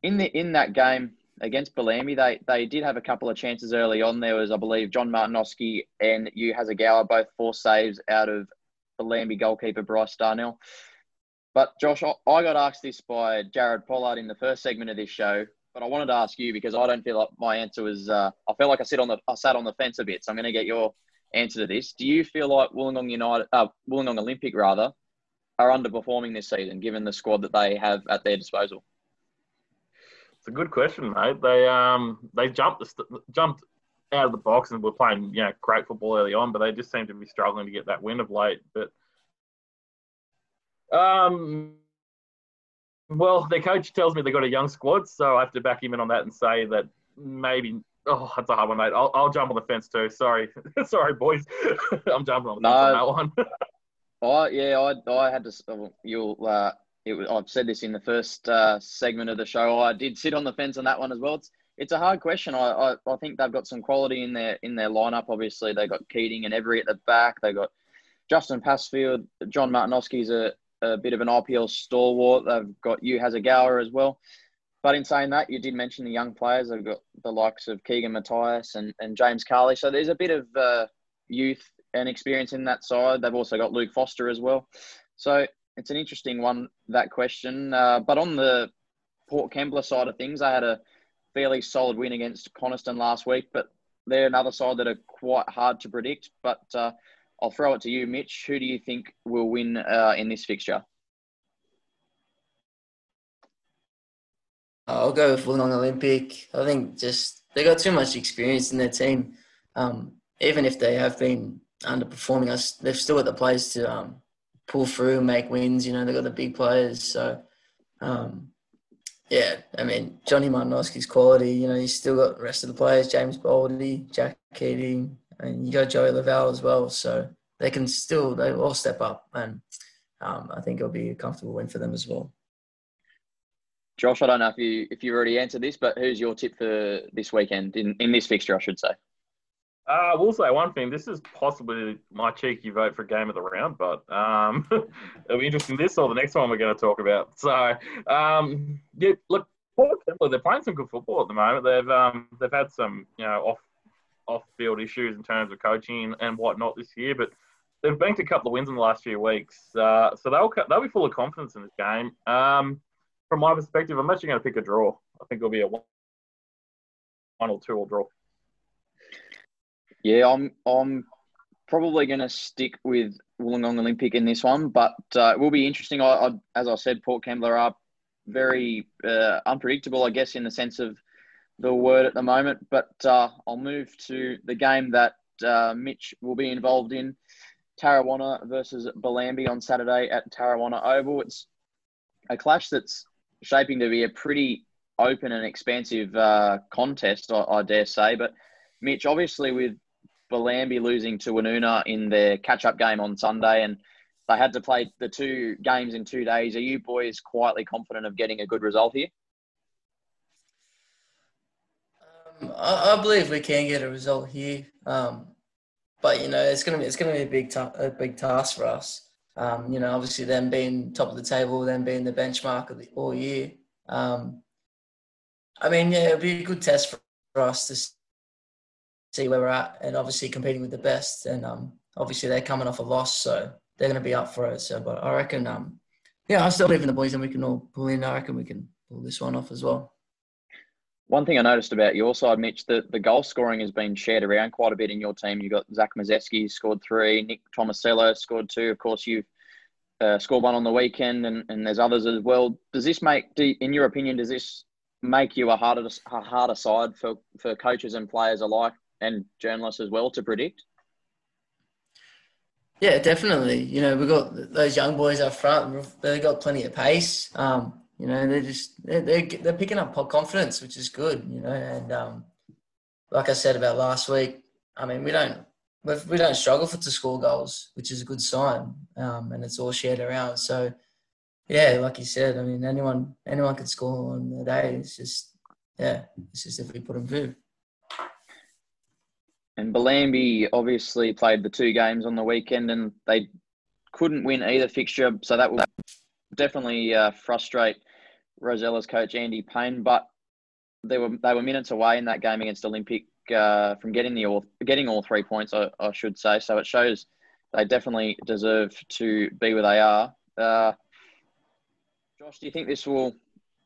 in the in that game, against Bellambi, they they did have a couple of chances early on. There was, I believe, John Martinovski and Yu Hasegawa both four saves out of Bellambi goalkeeper Bryce Darnell. But Josh, I I got asked this by Jared Pollard in the first segment of this show, but I wanted to ask you because I don't feel like my answer was. Uh, I felt like I sit on the I sat on the fence a bit, so I'm going to get your answer to this. Do you feel like Wollongong United, uh, Wollongong Olympic rather, are underperforming this season given the squad that they have at their disposal? A good question, mate. They um they jumped the, jumped out of the box and were playing you know great football early on, but they just seem to be struggling to get that win of late. But um, well, their coach tells me they've got a young squad, so I have to back him in on that and say that maybe. Oh, that's a hard one, mate. I'll, I'll jump on the fence too. Sorry, sorry, boys. I'm jumping on the fence no, on that one. I yeah, I I had to. You'll. Uh, it was, I've said this in the first uh, segment of the show. I did sit on the fence on that one as well. It's it's a hard question. I, I, I think they've got some quality in their in their lineup. Obviously, they got Keating and Every at the back. They got Justin Passfield, John Martinovski's a, a bit of an IPL stalwart. They've got Yu Hasegawa as well. But in saying that, you did mention the young players. They've got the likes of Keegan Matthias and, and James Carley. So there's a bit of uh, youth and experience in that side. They've also got Luke Foster as well. So it's an interesting one, that question. Uh, but on the Port Kembla side of things, they had a fairly solid win against Coniston last week, but they're another side that are quite hard to predict. But uh, I'll throw it to you, Mitch. Who do you think will win uh, in this fixture? I'll go with Wollongong Olympic. I think just they got too much experience in their team. Um, even if they have been underperforming us, they've still got the players to um, pull through, make wins. You know, they've got the big players. So, um, yeah, I mean, Johnny Martinovski's quality, you know, he's still got the rest of the players, James Baldy, Jack Keating, and you got Joey Lavelle as well. So they can still, they all step up. And um, I think it'll be a comfortable win for them as well. Josh, I don't know if you if you've already answered this, but who's your tip for this weekend in, in this fixture, I should say? Uh, I will say one thing. This is possibly my cheeky vote for game of the round, but um, it'll be interesting this or the next one we're going to talk about. So, um, yeah, look, they're playing some good football at the moment. They've um, they've had some you know off off field issues in terms of coaching and whatnot this year, but they've banked a couple of wins in the last few weeks. Uh, so they'll they'll be full of confidence in this game. Um, from my perspective, I'm actually going to pick a draw. I think it'll be a one, one or two or draw. Yeah, I'm I'm probably going to stick with Wollongong Olympic in this one, but uh, it will be interesting. I, I, as I said, Port Kembla are very uh, unpredictable, I guess, in the sense of the word at the moment. But uh, I'll move to the game that uh, Mitch will be involved in. Tarrawanna versus Bellambi on Saturday at Tarrawanna Oval. It's a clash that's shaping to be a pretty open and expansive uh, contest, I, I, dare say. But Mitch, obviously, with Bellambi losing to Woonona in their catch-up game on Sunday, and they had to play the two games in two days. Are you boys quietly confident of getting a good result here? Um, I, believe we can get a result here, um, but you know it's gonna be it's gonna be a big ta- a big task for us. Um, you know, obviously them being top of the table, them being the benchmark of the, all year. Um, I mean, yeah, it'll be a good test for us to see where we're at, and obviously competing with the best. And um, obviously they're coming off a loss, so they're going to be up for it. So, but I reckon, um, yeah, I still believe in the boys, and we can all pull in. I reckon we can pull this one off as well. One thing I noticed about your side, Mitch, that the goal scoring has been shared around quite a bit in your team. You've got Zach Mazeski scored three, Nick Tomasello scored two. Of course, you've uh, scored one on the weekend, and, and there's others as well. Does this make, do, in your opinion, does this make you a harder a harder side for, for coaches and players alike and journalists as well to predict? Yeah, definitely. You know, we've got those young boys up front. They've got plenty of pace. Um, you know, they're just they're, they're, they're picking up confidence, which is good. You know, and um, like I said about last week, I mean, we don't we don't struggle for to score goals, which is a good sign, um, and it's all shared around. So, yeah, like you said, I mean, anyone anyone can score on the day. It's just yeah, it's just if we put them through. And Bellambi obviously played the two games on the weekend and they couldn't win either fixture. So that will definitely uh, frustrate Rosella's coach, Andy Payne. But they were, they were minutes away in that game against Olympic uh, from getting, the all, getting all three points, I, I, should say. So it shows they definitely deserve to be where they are. Uh, Josh, do you think this will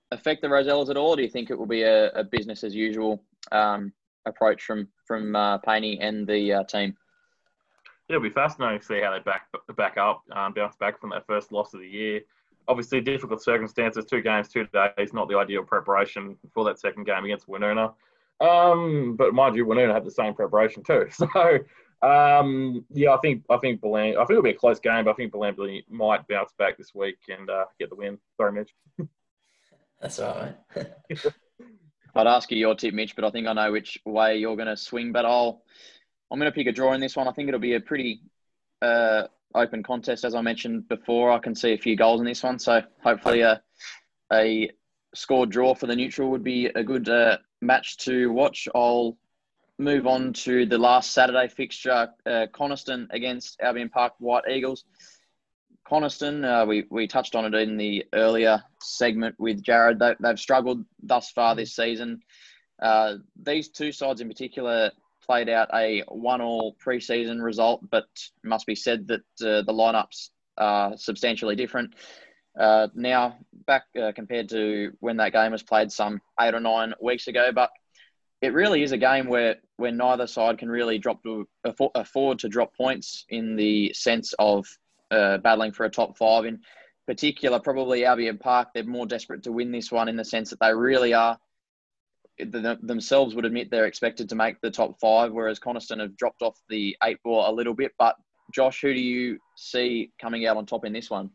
affect the Rosellas at all? Do you think it will be a, a business as usual um, approach from from uh, Paney and the uh, team? Yeah, it'll be fascinating to see how they back back up, um, bounce back from that first loss of the year. Obviously, difficult circumstances. Two games, two days, not the ideal preparation for that second game against Woonona. Um, but mind you, Woonona had the same preparation too. So um, yeah, I think I think Belam, I think it'll be a close game, but I think Bellambi might bounce back this week and uh, get the win. Sorry, Mitch. That's all right. I'd ask you your tip, Mitch, but I think I know which way you're going to swing. But I'll I'm going to pick a draw in this one. I think it'll be a pretty uh, open contest, as I mentioned before. I can see a few goals in this one, so hopefully a a score draw for the neutral would be a good uh, match to watch. I'll move on to the last Saturday fixture, uh, Coniston against Albion Park White Eagles. Coniston, uh, we, we touched on it in the earlier segment with Jared. They, have struggled thus far this season. Uh, these two sides in particular played out a one-all preseason result, but must be said that uh, the lineups are substantially different. Uh, now, back uh, compared to when that game was played some eight or nine weeks ago, but it really is a game where where neither side can really drop to afford to drop points in the sense of uh, battling for a top five. In particular, probably Albion Park, they're more desperate to win this one in the sense that they really are themselves would admit they're expected to make the top five, whereas Coniston have dropped off the eight ball a little bit. But Josh, who do you see coming out on top in this one?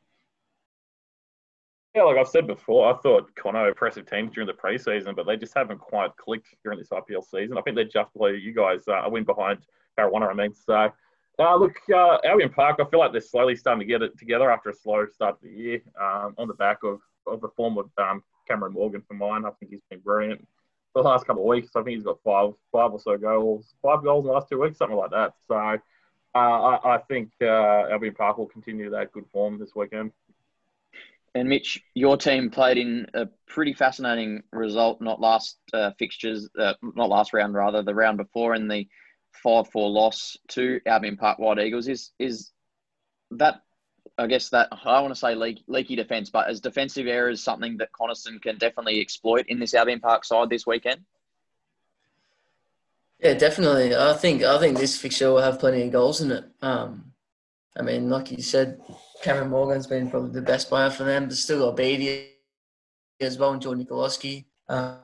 Yeah, like I've said before, I thought Conno impressive teams during the preseason, but they just haven't quite clicked during this IPL season. I think they're just below you guys, uh, a win behind Tarrawanna, I mean. So, uh, look, uh, Albion Park, I feel like they're slowly starting to get it together after a slow start of the year um, on the back of, of the form of um, Cameron Morgan for mine. I think he's been brilliant for the last couple of weeks. I think he's got five five or so goals, five goals in the last two weeks, something like that. So, uh, I, I, think uh, Albion Park will continue that good form this weekend. And Mitch, your team played in a pretty fascinating result, not last uh, fixtures, uh, not last round rather, the round before in the five-four loss to Albion Park White Eagles. Is is that? I guess that I don't want to say leak, leaky defence, but as defensive errors something that Coniston can definitely exploit in this Albion Park side this weekend. Yeah, definitely. I think I think this fixture will have plenty of goals in it. Um, I mean, like you said, Cameron Morgan's been probably the best player for them. There's still got Beatty as well and Jordan Nikolowski. Um,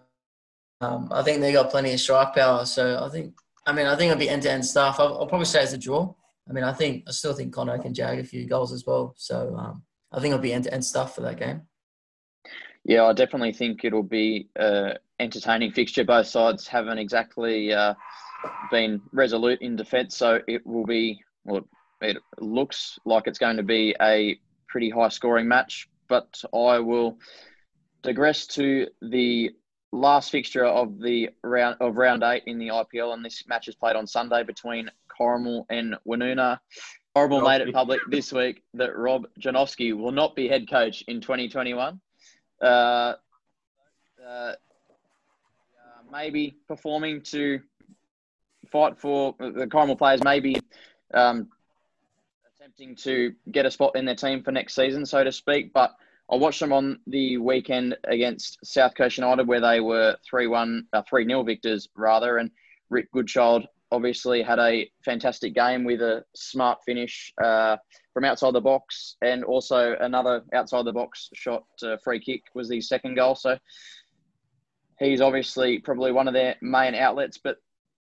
um, I think they got plenty of strike power. So I think, I mean, I think it'll be end to end stuff. I'll, I'll, probably say it's a draw. I mean, I think I still think Conno can jag a few goals as well. So um, I think it'll be end to end stuff for that game. Yeah, I definitely think it'll be an entertaining fixture. Both sides haven't exactly uh, been resolute in defence, so it will be well, it looks like it's going to be a pretty high scoring match, but I will digress to the last fixture of the round of round eight in the IPL, and this match is played on Sunday between Corrimal and Woonona. Corrimal made it public this week that Rob Janowski will not be head coach in 2021. Uh, uh, maybe performing to fight for the Corrimal players, maybe um, attempting to get a spot in their team for next season, so to speak. But I watched them on the weekend against South Coast United, where they were 3 1, uh, 3 0 victors, rather. And Rick Goodchild obviously had a fantastic game with a smart finish uh, from outside the box, and also another outside the box shot uh, free kick was the second goal. So he's obviously probably one of their main outlets, but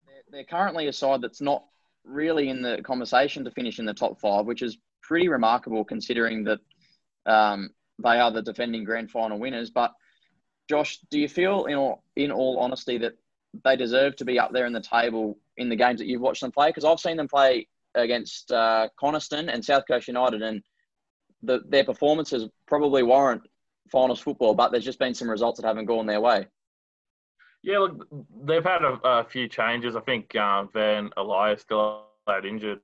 they're, they're currently a side that's not really in the conversation to finish in the top five, which is pretty remarkable considering that um, they are the defending grand final winners. But Josh, do you feel, in all, in all honesty, that they deserve to be up there in the table in the games that you've watched them play? Because I've seen them play against uh, Coniston and South Coast United, and the, their performances probably warrant finals football, but there's just been some results that haven't gone their way. Yeah, look, they've had a, a few changes. I think um, Van Elias still out injured,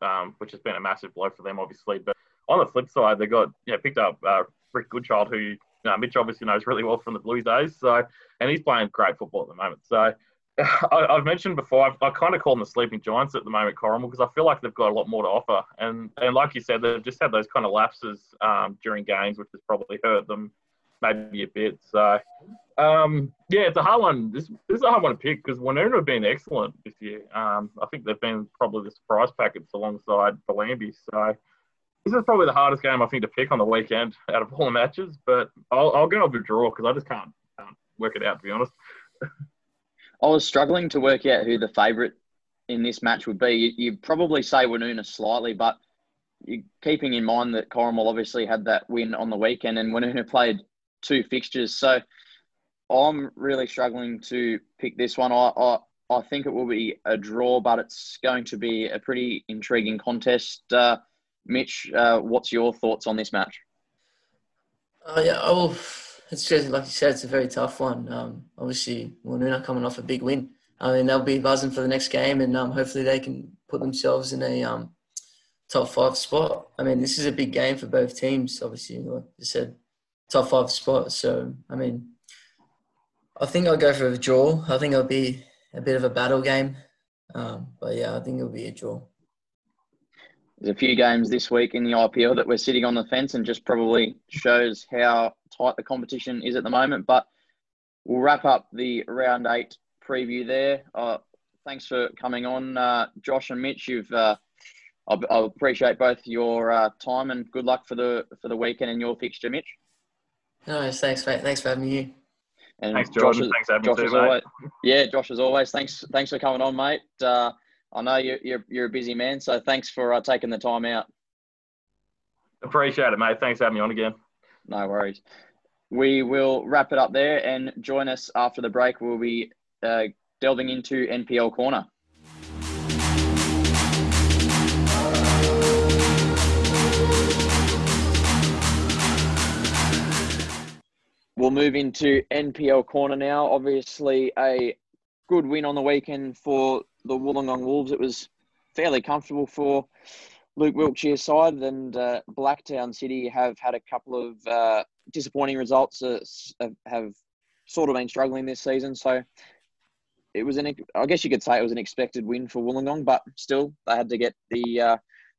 um, which has been a massive blow for them, obviously. But on the flip side, they got yeah picked up uh, Rick Goodchild, who Mitch obviously knows really well from the Blues days. So, and he's playing great football at the moment. So, I, have mentioned before, I've, i kind of call them the sleeping giants at the moment, Corrimal, because I feel like they've got a lot more to offer. And and like you said, they've just had those kind of lapses um, during games, which has probably hurt them maybe a bit. So, um, yeah, it's a hard one. This, this is a hard one to pick because Woonona have been excellent this year. Um, I think they've been probably the surprise packets alongside Bellambi. So, this is probably the hardest game I think to pick on the weekend out of all the matches. But I'll, I'll go with a draw because I just can't, can't work it out, to be honest. I was struggling to work out who the favourite in this match would be. You, would probably say Woonona slightly, but keeping in mind that Corrimal obviously had that win on the weekend and Woonona played two fixtures. So I'm really struggling to pick this one. I, I, I think it will be a draw, but it's going to be a pretty intriguing contest. Uh, Mitch, uh, what's your thoughts on this match? Uh, yeah, oh, it's just like you said, it's a very tough one. Um, obviously, Woonona coming off a big win. I mean, they'll be buzzing for the next game, and um, hopefully they can put themselves in a um, top five spot. I mean, this is a big game for both teams. Obviously, like you said, top five spot. So, I mean, I think I'll go for a draw. I think it'll be a bit of a battle game. Um, but yeah, I think it'll be a draw. There's a few games this week in the IPL that we're sitting on the fence and just probably shows how tight the competition is at the moment. But we'll wrap up the round eight preview there. Uh, thanks for coming on, uh, Josh and Mitch. You've uh, I, I appreciate both your uh, time and good luck for the for the weekend and your fixture, Mitch. No, thanks, mate. Thanks for having me. And thanks, Jordan. Josh, thanks for having Josh me too, always, Yeah, Josh, as always, thanks thanks for coming on, mate. I know you're, you're, you're a busy man, so thanks for uh, taking the time out. Appreciate it, mate. Thanks for having me on again. No worries. We will wrap it up there and join us after the break. We'll be uh, delving into NPL Corner. We'll move into NPL corner now. Obviously, a good win on the weekend for the Wollongong Wolves. It was fairly comfortable for Luke Wilkshire's side, and uh, Blacktown City have had a couple of uh, disappointing results. Uh, have sort of been struggling this season, so it was an. I guess you could say it was an expected win for Wollongong, but still they had to get the uh,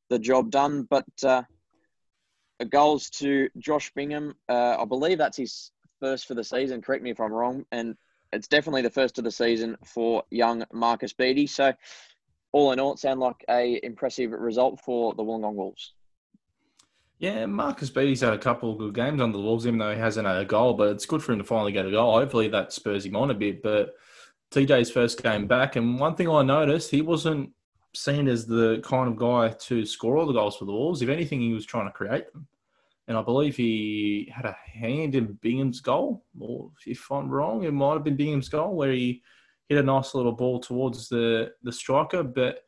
the job done. But uh, goals to Josh Bingham. Uh, I believe that's his first for the season. Correct me if I'm wrong. And it's definitely the first of the season for young Marcus Beattie. So, all in all, it like a impressive result for the Wollongong Wolves. Yeah, Marcus Beattie's had a couple of good games under the Wolves, even though he hasn't had a goal. But it's good for him to finally get a goal. Hopefully, that spurs him on a bit. But TJ's first game back, and one thing I noticed, he wasn't seen as the kind of guy to score all the goals for the Wolves. If anything, he was trying to create them and I believe he had a hand in Bingham's goal, or if I'm wrong, it might have been Bingham's goal where he hit a nice little ball towards the the striker, but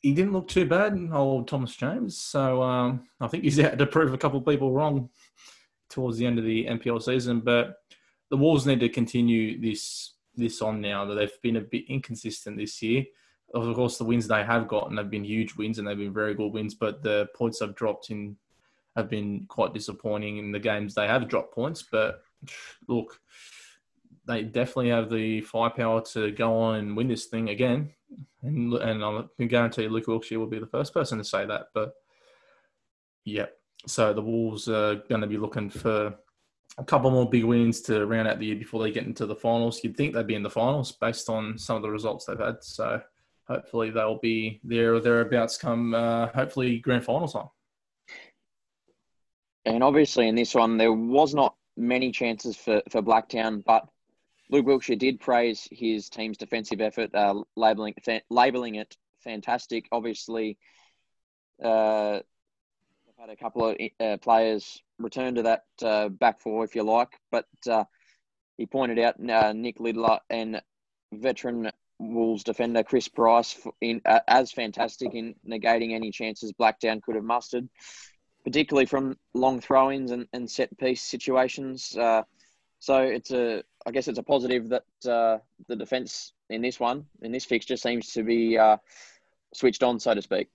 he didn't look too bad, old Thomas James. So um, I think he's out to prove a couple of people wrong towards the end of the NPL season. But the Wolves need to continue this this on now that they've been a bit inconsistent this year. Of course, the wins they have gotten have been huge wins and they've been very good wins, but the points have dropped in have been quite disappointing in the games they have dropped points. But look, they definitely have the firepower to go on and win this thing again. And, and I can guarantee Luke Wilkshire will be the first person to say that. But yeah, so the Wolves are going to be looking for a couple more big wins to round out the year before they get into the finals. You'd think they'd be in the finals based on some of the results they've had. So hopefully they'll be there or thereabouts come, uh, hopefully, grand final time. And obviously, in this one, there was not many chances for, for Blacktown, but Luke Wilkshire did praise his team's defensive effort, uh, labeling fa- labeling it fantastic. Obviously, uh, they've had a couple of uh, players return to that uh, back four, if you like, but uh, he pointed out uh, Nick Lidler and veteran Wolves defender Chris Price in as fantastic in negating any chances Blacktown could have mustered particularly from long throw-ins and, and set piece situations. Uh, so it's a, I guess it's a positive that uh, the defence in this one, in this fixture, seems to be uh, switched on, so to speak.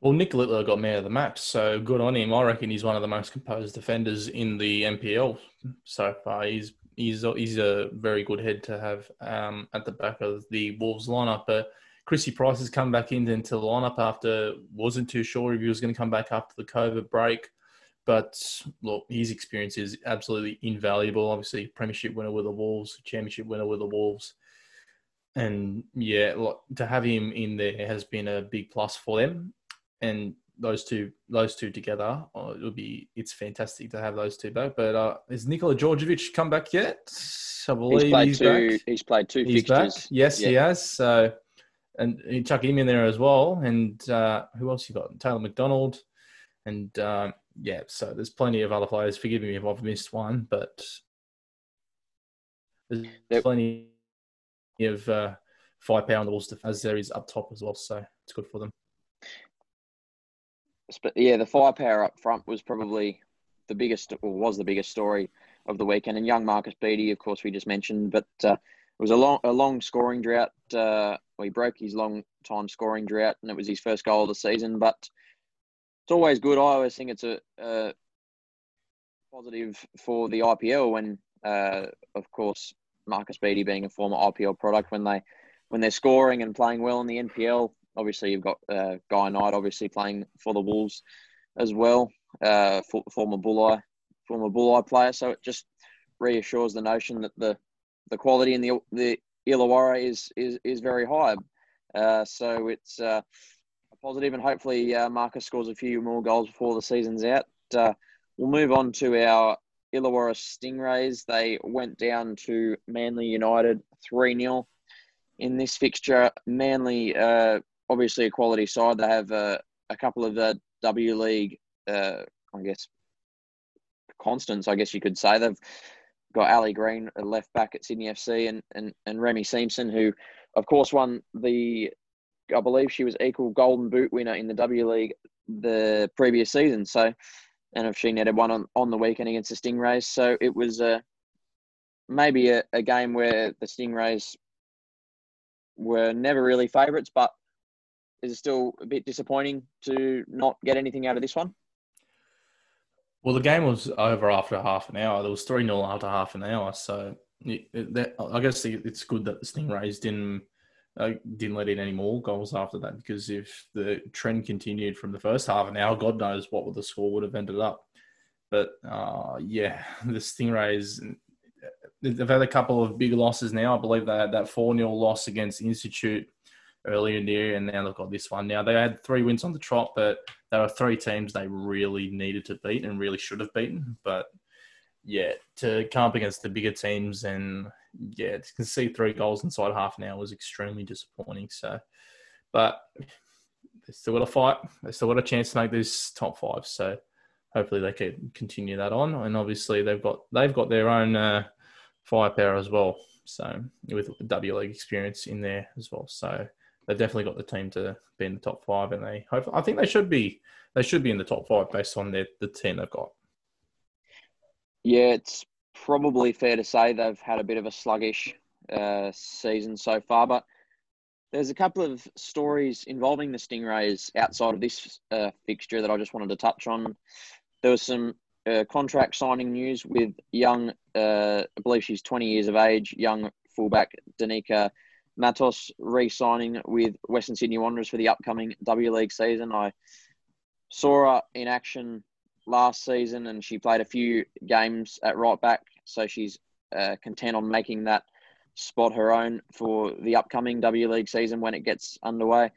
Well, Nick Littler got man of the match, so good on him. I reckon he's one of the most composed defenders in the NPL so far. He's he's he's a very good head to have um, at the back of the Wolves lineup. But Chrissy Price has come back into, into the lineup after wasn't too sure if he was going to come back after the COVID break. But look, his experience is absolutely invaluable. Obviously, premiership winner with the Wolves, championship winner with the Wolves, and yeah, look, to have him in there has been a big plus for them. And those two, those two together, oh, it would be it's fantastic to have those two back. But uh, has Nikola Georgievich come back yet? I believe he's played he's two. Back. He's played two he's fixtures. Back. Yes, yeah. he has. So, and you chuck him in there as well. And uh, who else you got? Taylor McDonald, and um, yeah, so there's plenty of other players. Forgive me if I've missed one, but there's yep. plenty of uh, firepower on the Wolves as there is up top as well. So it's good for them. But yeah, the firepower up front was probably the biggest, or was the biggest story of the weekend. And young Marcus Beattie, of course, we just mentioned, but uh, it was a long, a long scoring drought. Uh, he broke his long time scoring drought, and it was his first goal of the season. But it's always good. I always think it's a, a positive for the IPL when, uh, of course, Marcus Beattie being a former IPL product when they when they're scoring and playing well in the NPL. Obviously, you've got uh, Guy Knight obviously playing for the Wolves as well, uh, for, former Bulli former Bulli player. So it just reassures the notion that the the quality in the the Illawarra is is is very high. Uh, so it's uh, positive, and hopefully uh, Marcus scores a few more goals before the season's out. Uh, we'll move on to our Illawarra Stingrays. They went down to Manly United 3 0 in this fixture. Manly, uh, obviously a quality side. They have uh, a couple of the W League, uh, I guess, constants, I guess you could say. They've got Ali Green, left back at Sydney FC, and, and, and Remy Siemsen, who, of course, won the I believe she was equal Golden Boot winner in the W League the previous season. So, and if she netted one on, on the weekend against the Stingrays, so it was uh, maybe a, a game where the Stingrays were never really favourites, but is it still a bit disappointing to not get anything out of this one? Well, the game was over after half an hour. There was 3 0 after half an hour. So that, I guess it's good that the Stingrays didn't I didn't let in any more goals after that because if the trend continued from the first half an hour, God knows what the score would have ended up. But uh, yeah, the Stingrays, they've had a couple of big losses now. I believe they had that 4 0 loss against Institute earlier in the year, and now they've got this one. Now, they had three wins on the trot, but there were three teams they really needed to beat and really should have beaten. But yeah, to come up against the bigger teams and yeah, to see three goals inside half an hour was extremely disappointing. So, but they still got a fight. They still got a chance to make this top five. So, hopefully they can continue that on. And obviously they've got they've got their own uh, firepower as well. So with W League experience in there as well. So they've definitely got the team to be in the top five, and they hope. I think they should be. They should be in the top five based on their the team they've got. Yeah, it's probably fair to say they've had a bit of a sluggish uh, season so far, but there's a couple of stories involving the Stingrays outside of this uh, fixture that I just wanted to touch on. There was some uh, contract signing news with young, uh, I believe she's 20 years of age, young fullback Danika Matos re-signing with Western Sydney Wanderers for the upcoming W League season. I saw her in action last season, and she played a few games at right back, so she's uh, content on making that spot her own for the upcoming W League season when it gets underway.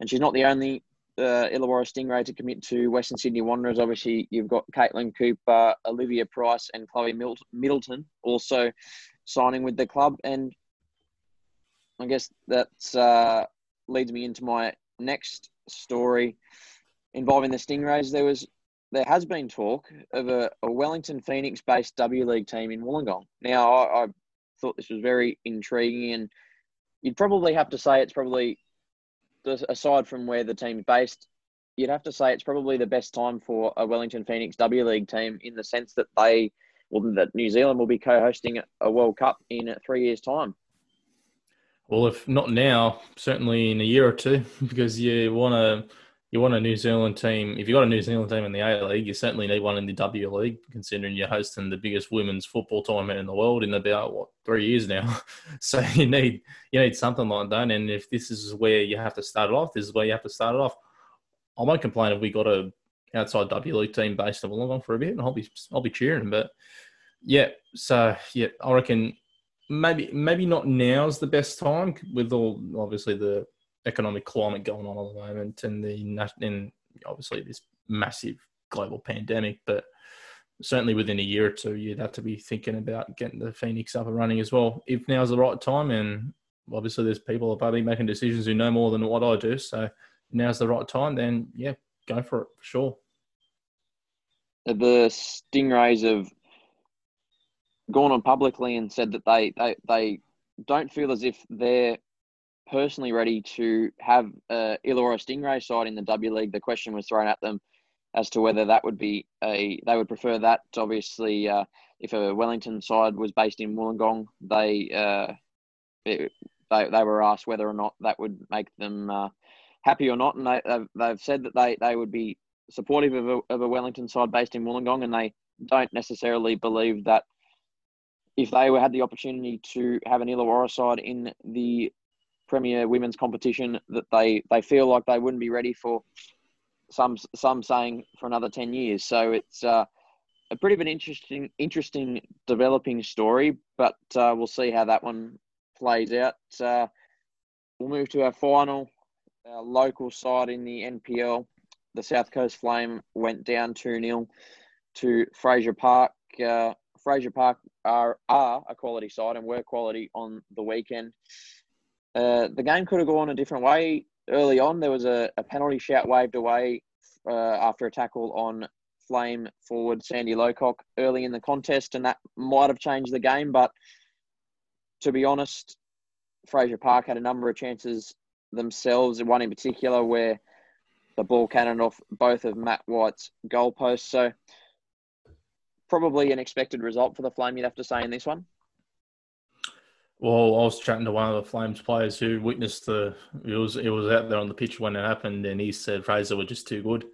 And she's not the only uh, Illawarra Stingray to commit to Western Sydney Wanderers. Obviously, you've got Caitlin Cooper, Olivia Price, and Chloe Middleton also signing with the club. And I guess that uh, leads me into my next story involving the Stingrays. There was there has been talk of a, a Wellington Phoenix based W League team in Wollongong. Now, I, I, thought this was very intriguing, and you'd probably have to say it's probably, aside from where the team's based, you'd have to say it's probably the best time for a Wellington Phoenix W League team in the sense that they, well, that New Zealand will be co hosting a World Cup in three years' time. Well, if not now, certainly in a year or two, because you want to you want a New Zealand team. If you've got a New Zealand team in the A League, you certainly need one in the W League, considering you're hosting the biggest women's football tournament in the world in about what three years now. so you need you need something like that. And if this is where you have to start it off, this is where you have to start it off. I won't complain if we got a outside W League team based in Wollongong for a bit, and I'll be I'll be cheering. But yeah, so yeah, I reckon maybe maybe not now's the best time with all obviously the economic climate going on at the moment and the and obviously this massive global pandemic, but certainly within a year or two, you'd have to be thinking about getting the Phoenix up and running as well. If now's the right time, and obviously there's people above making decisions who know more than what I do, so now's the right time, then yeah, go for it for sure. The Stingrays have gone on publicly and said that they, they, they don't feel as if they're personally ready to have a Illawarra Stingray side in the W League. The question was thrown at them as to whether that would be a they would prefer that. Obviously, uh, if a Wellington side was based in Wollongong, they uh, it, they they were asked whether or not that would make them uh, happy or not, and they they've, they've said that they they would be supportive of a, of a Wellington side based in Wollongong, and they don't necessarily believe that if they had the opportunity to have an Illawarra side in the Premier Women's competition that they, they feel like they wouldn't be ready for. Some some saying for another ten years. So it's uh, a pretty of an interesting interesting developing story, but uh, we'll see how that one plays out. Uh, we'll move to our final our local side in the NPL. The South Coast Flame went down two 0 to Fraser Park. Uh, Fraser Park are, are a quality side and were quality on the weekend. Uh, the game could have gone a different way early on. There was a, a penalty shout waved away uh, after a tackle on Flame forward Sandy Lowcock early in the contest, and that might have changed the game. But to be honest, Fraser Park had a number of chances themselves, one in particular where the ball cannoned off both of Matt White's goalposts. So probably an expected result for the Flame, you'd have to say, in this one. Well, I was chatting to one of the Flames players who witnessed the it was it was out there on the pitch when it happened, and he said Fraser were just too good.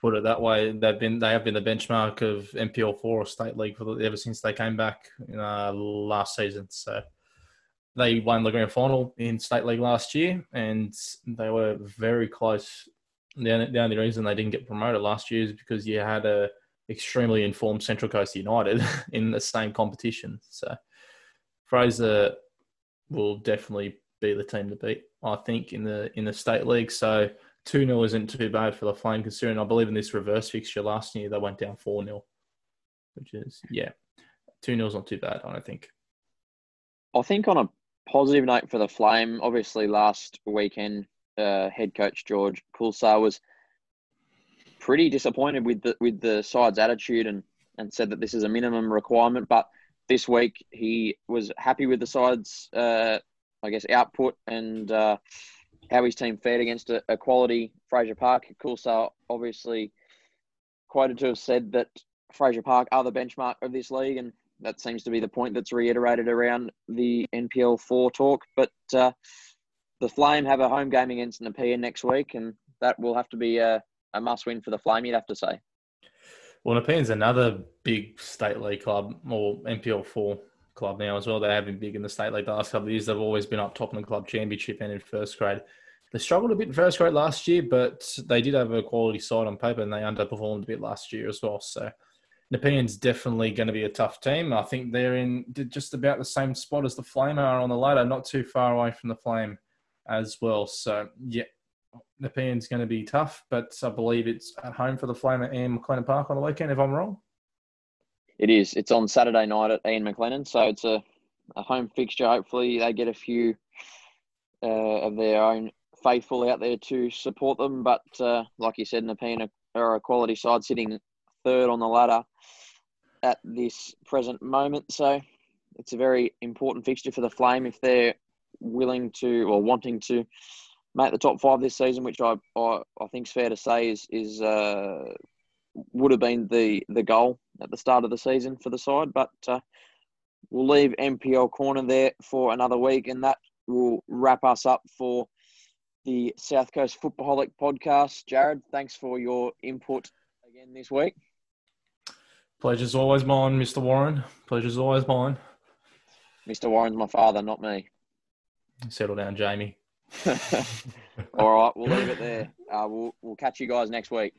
Put it that way, they've been they have been the benchmark of NPL four or state league the, ever since they came back uh, last season. So they won the grand final in state league last year, and they were very close. The, the only reason they didn't get promoted last year is because you had a extremely informed Central Coast United in the same competition. So Fraser will definitely be the team to beat. I think in the in the state league. So two 0 isn't too bad for the Flame, considering I believe in this reverse fixture last year they went down four 0 which is yeah, two 0 is not too bad. I don't think. I think on a positive note for the Flame, obviously last weekend, uh, head coach George Coulsar was pretty disappointed with the with the side's attitude and and said that this is a minimum requirement, but this week he was happy with the side's, uh, I guess, output and uh, how his team fared against a, a quality Fraser Park. Coulsar obviously quoted to have said that Fraser Park are the benchmark of this league, and that seems to be the point that's reiterated around the NPL four talk. But uh, the Flame have a home game against Nepean next week, and that will have to be a, a must win for the Flame. You'd have to say. Well, Nepean's another big state league club or NPL four club now as well. They have been big in the state league the last couple of years. They've always been up top in the club championship and in first grade. They struggled a bit in first grade last year, but they did have a quality side on paper and they underperformed a bit last year as well. So Nepean's definitely going to be a tough team. I think they're in just about the same spot as the Flame are on the ladder, not too far away from the Flame as well. So yeah, Nepean's going to be tough, but I believe it's at home for the Flame at Ian McLennan Park on the weekend, if I'm wrong. It is. It's on Saturday night at Ian McLennan, so it's a, a home fixture. Hopefully, they get a few uh, of their own faithful out there to support them. But uh, like you said, Nepean are a quality side sitting third on the ladder at this present moment. So it's a very important fixture for the Flame if they're willing to or wanting to make the top five this season, which I I, I think is fair to say is is uh, would have been the the goal at the start of the season for the side. But uh, we'll leave NPL corner there for another week, and that will wrap us up for the South Coast Footballholic podcast. Jared, thanks for your input again this week. Pleasure's always mine, Mr. Warren. Pleasure's always mine. Mr. Warren's my father, not me. Settle down, Jamie. All right, we'll leave it there. Uh, we'll, we'll catch you guys next week.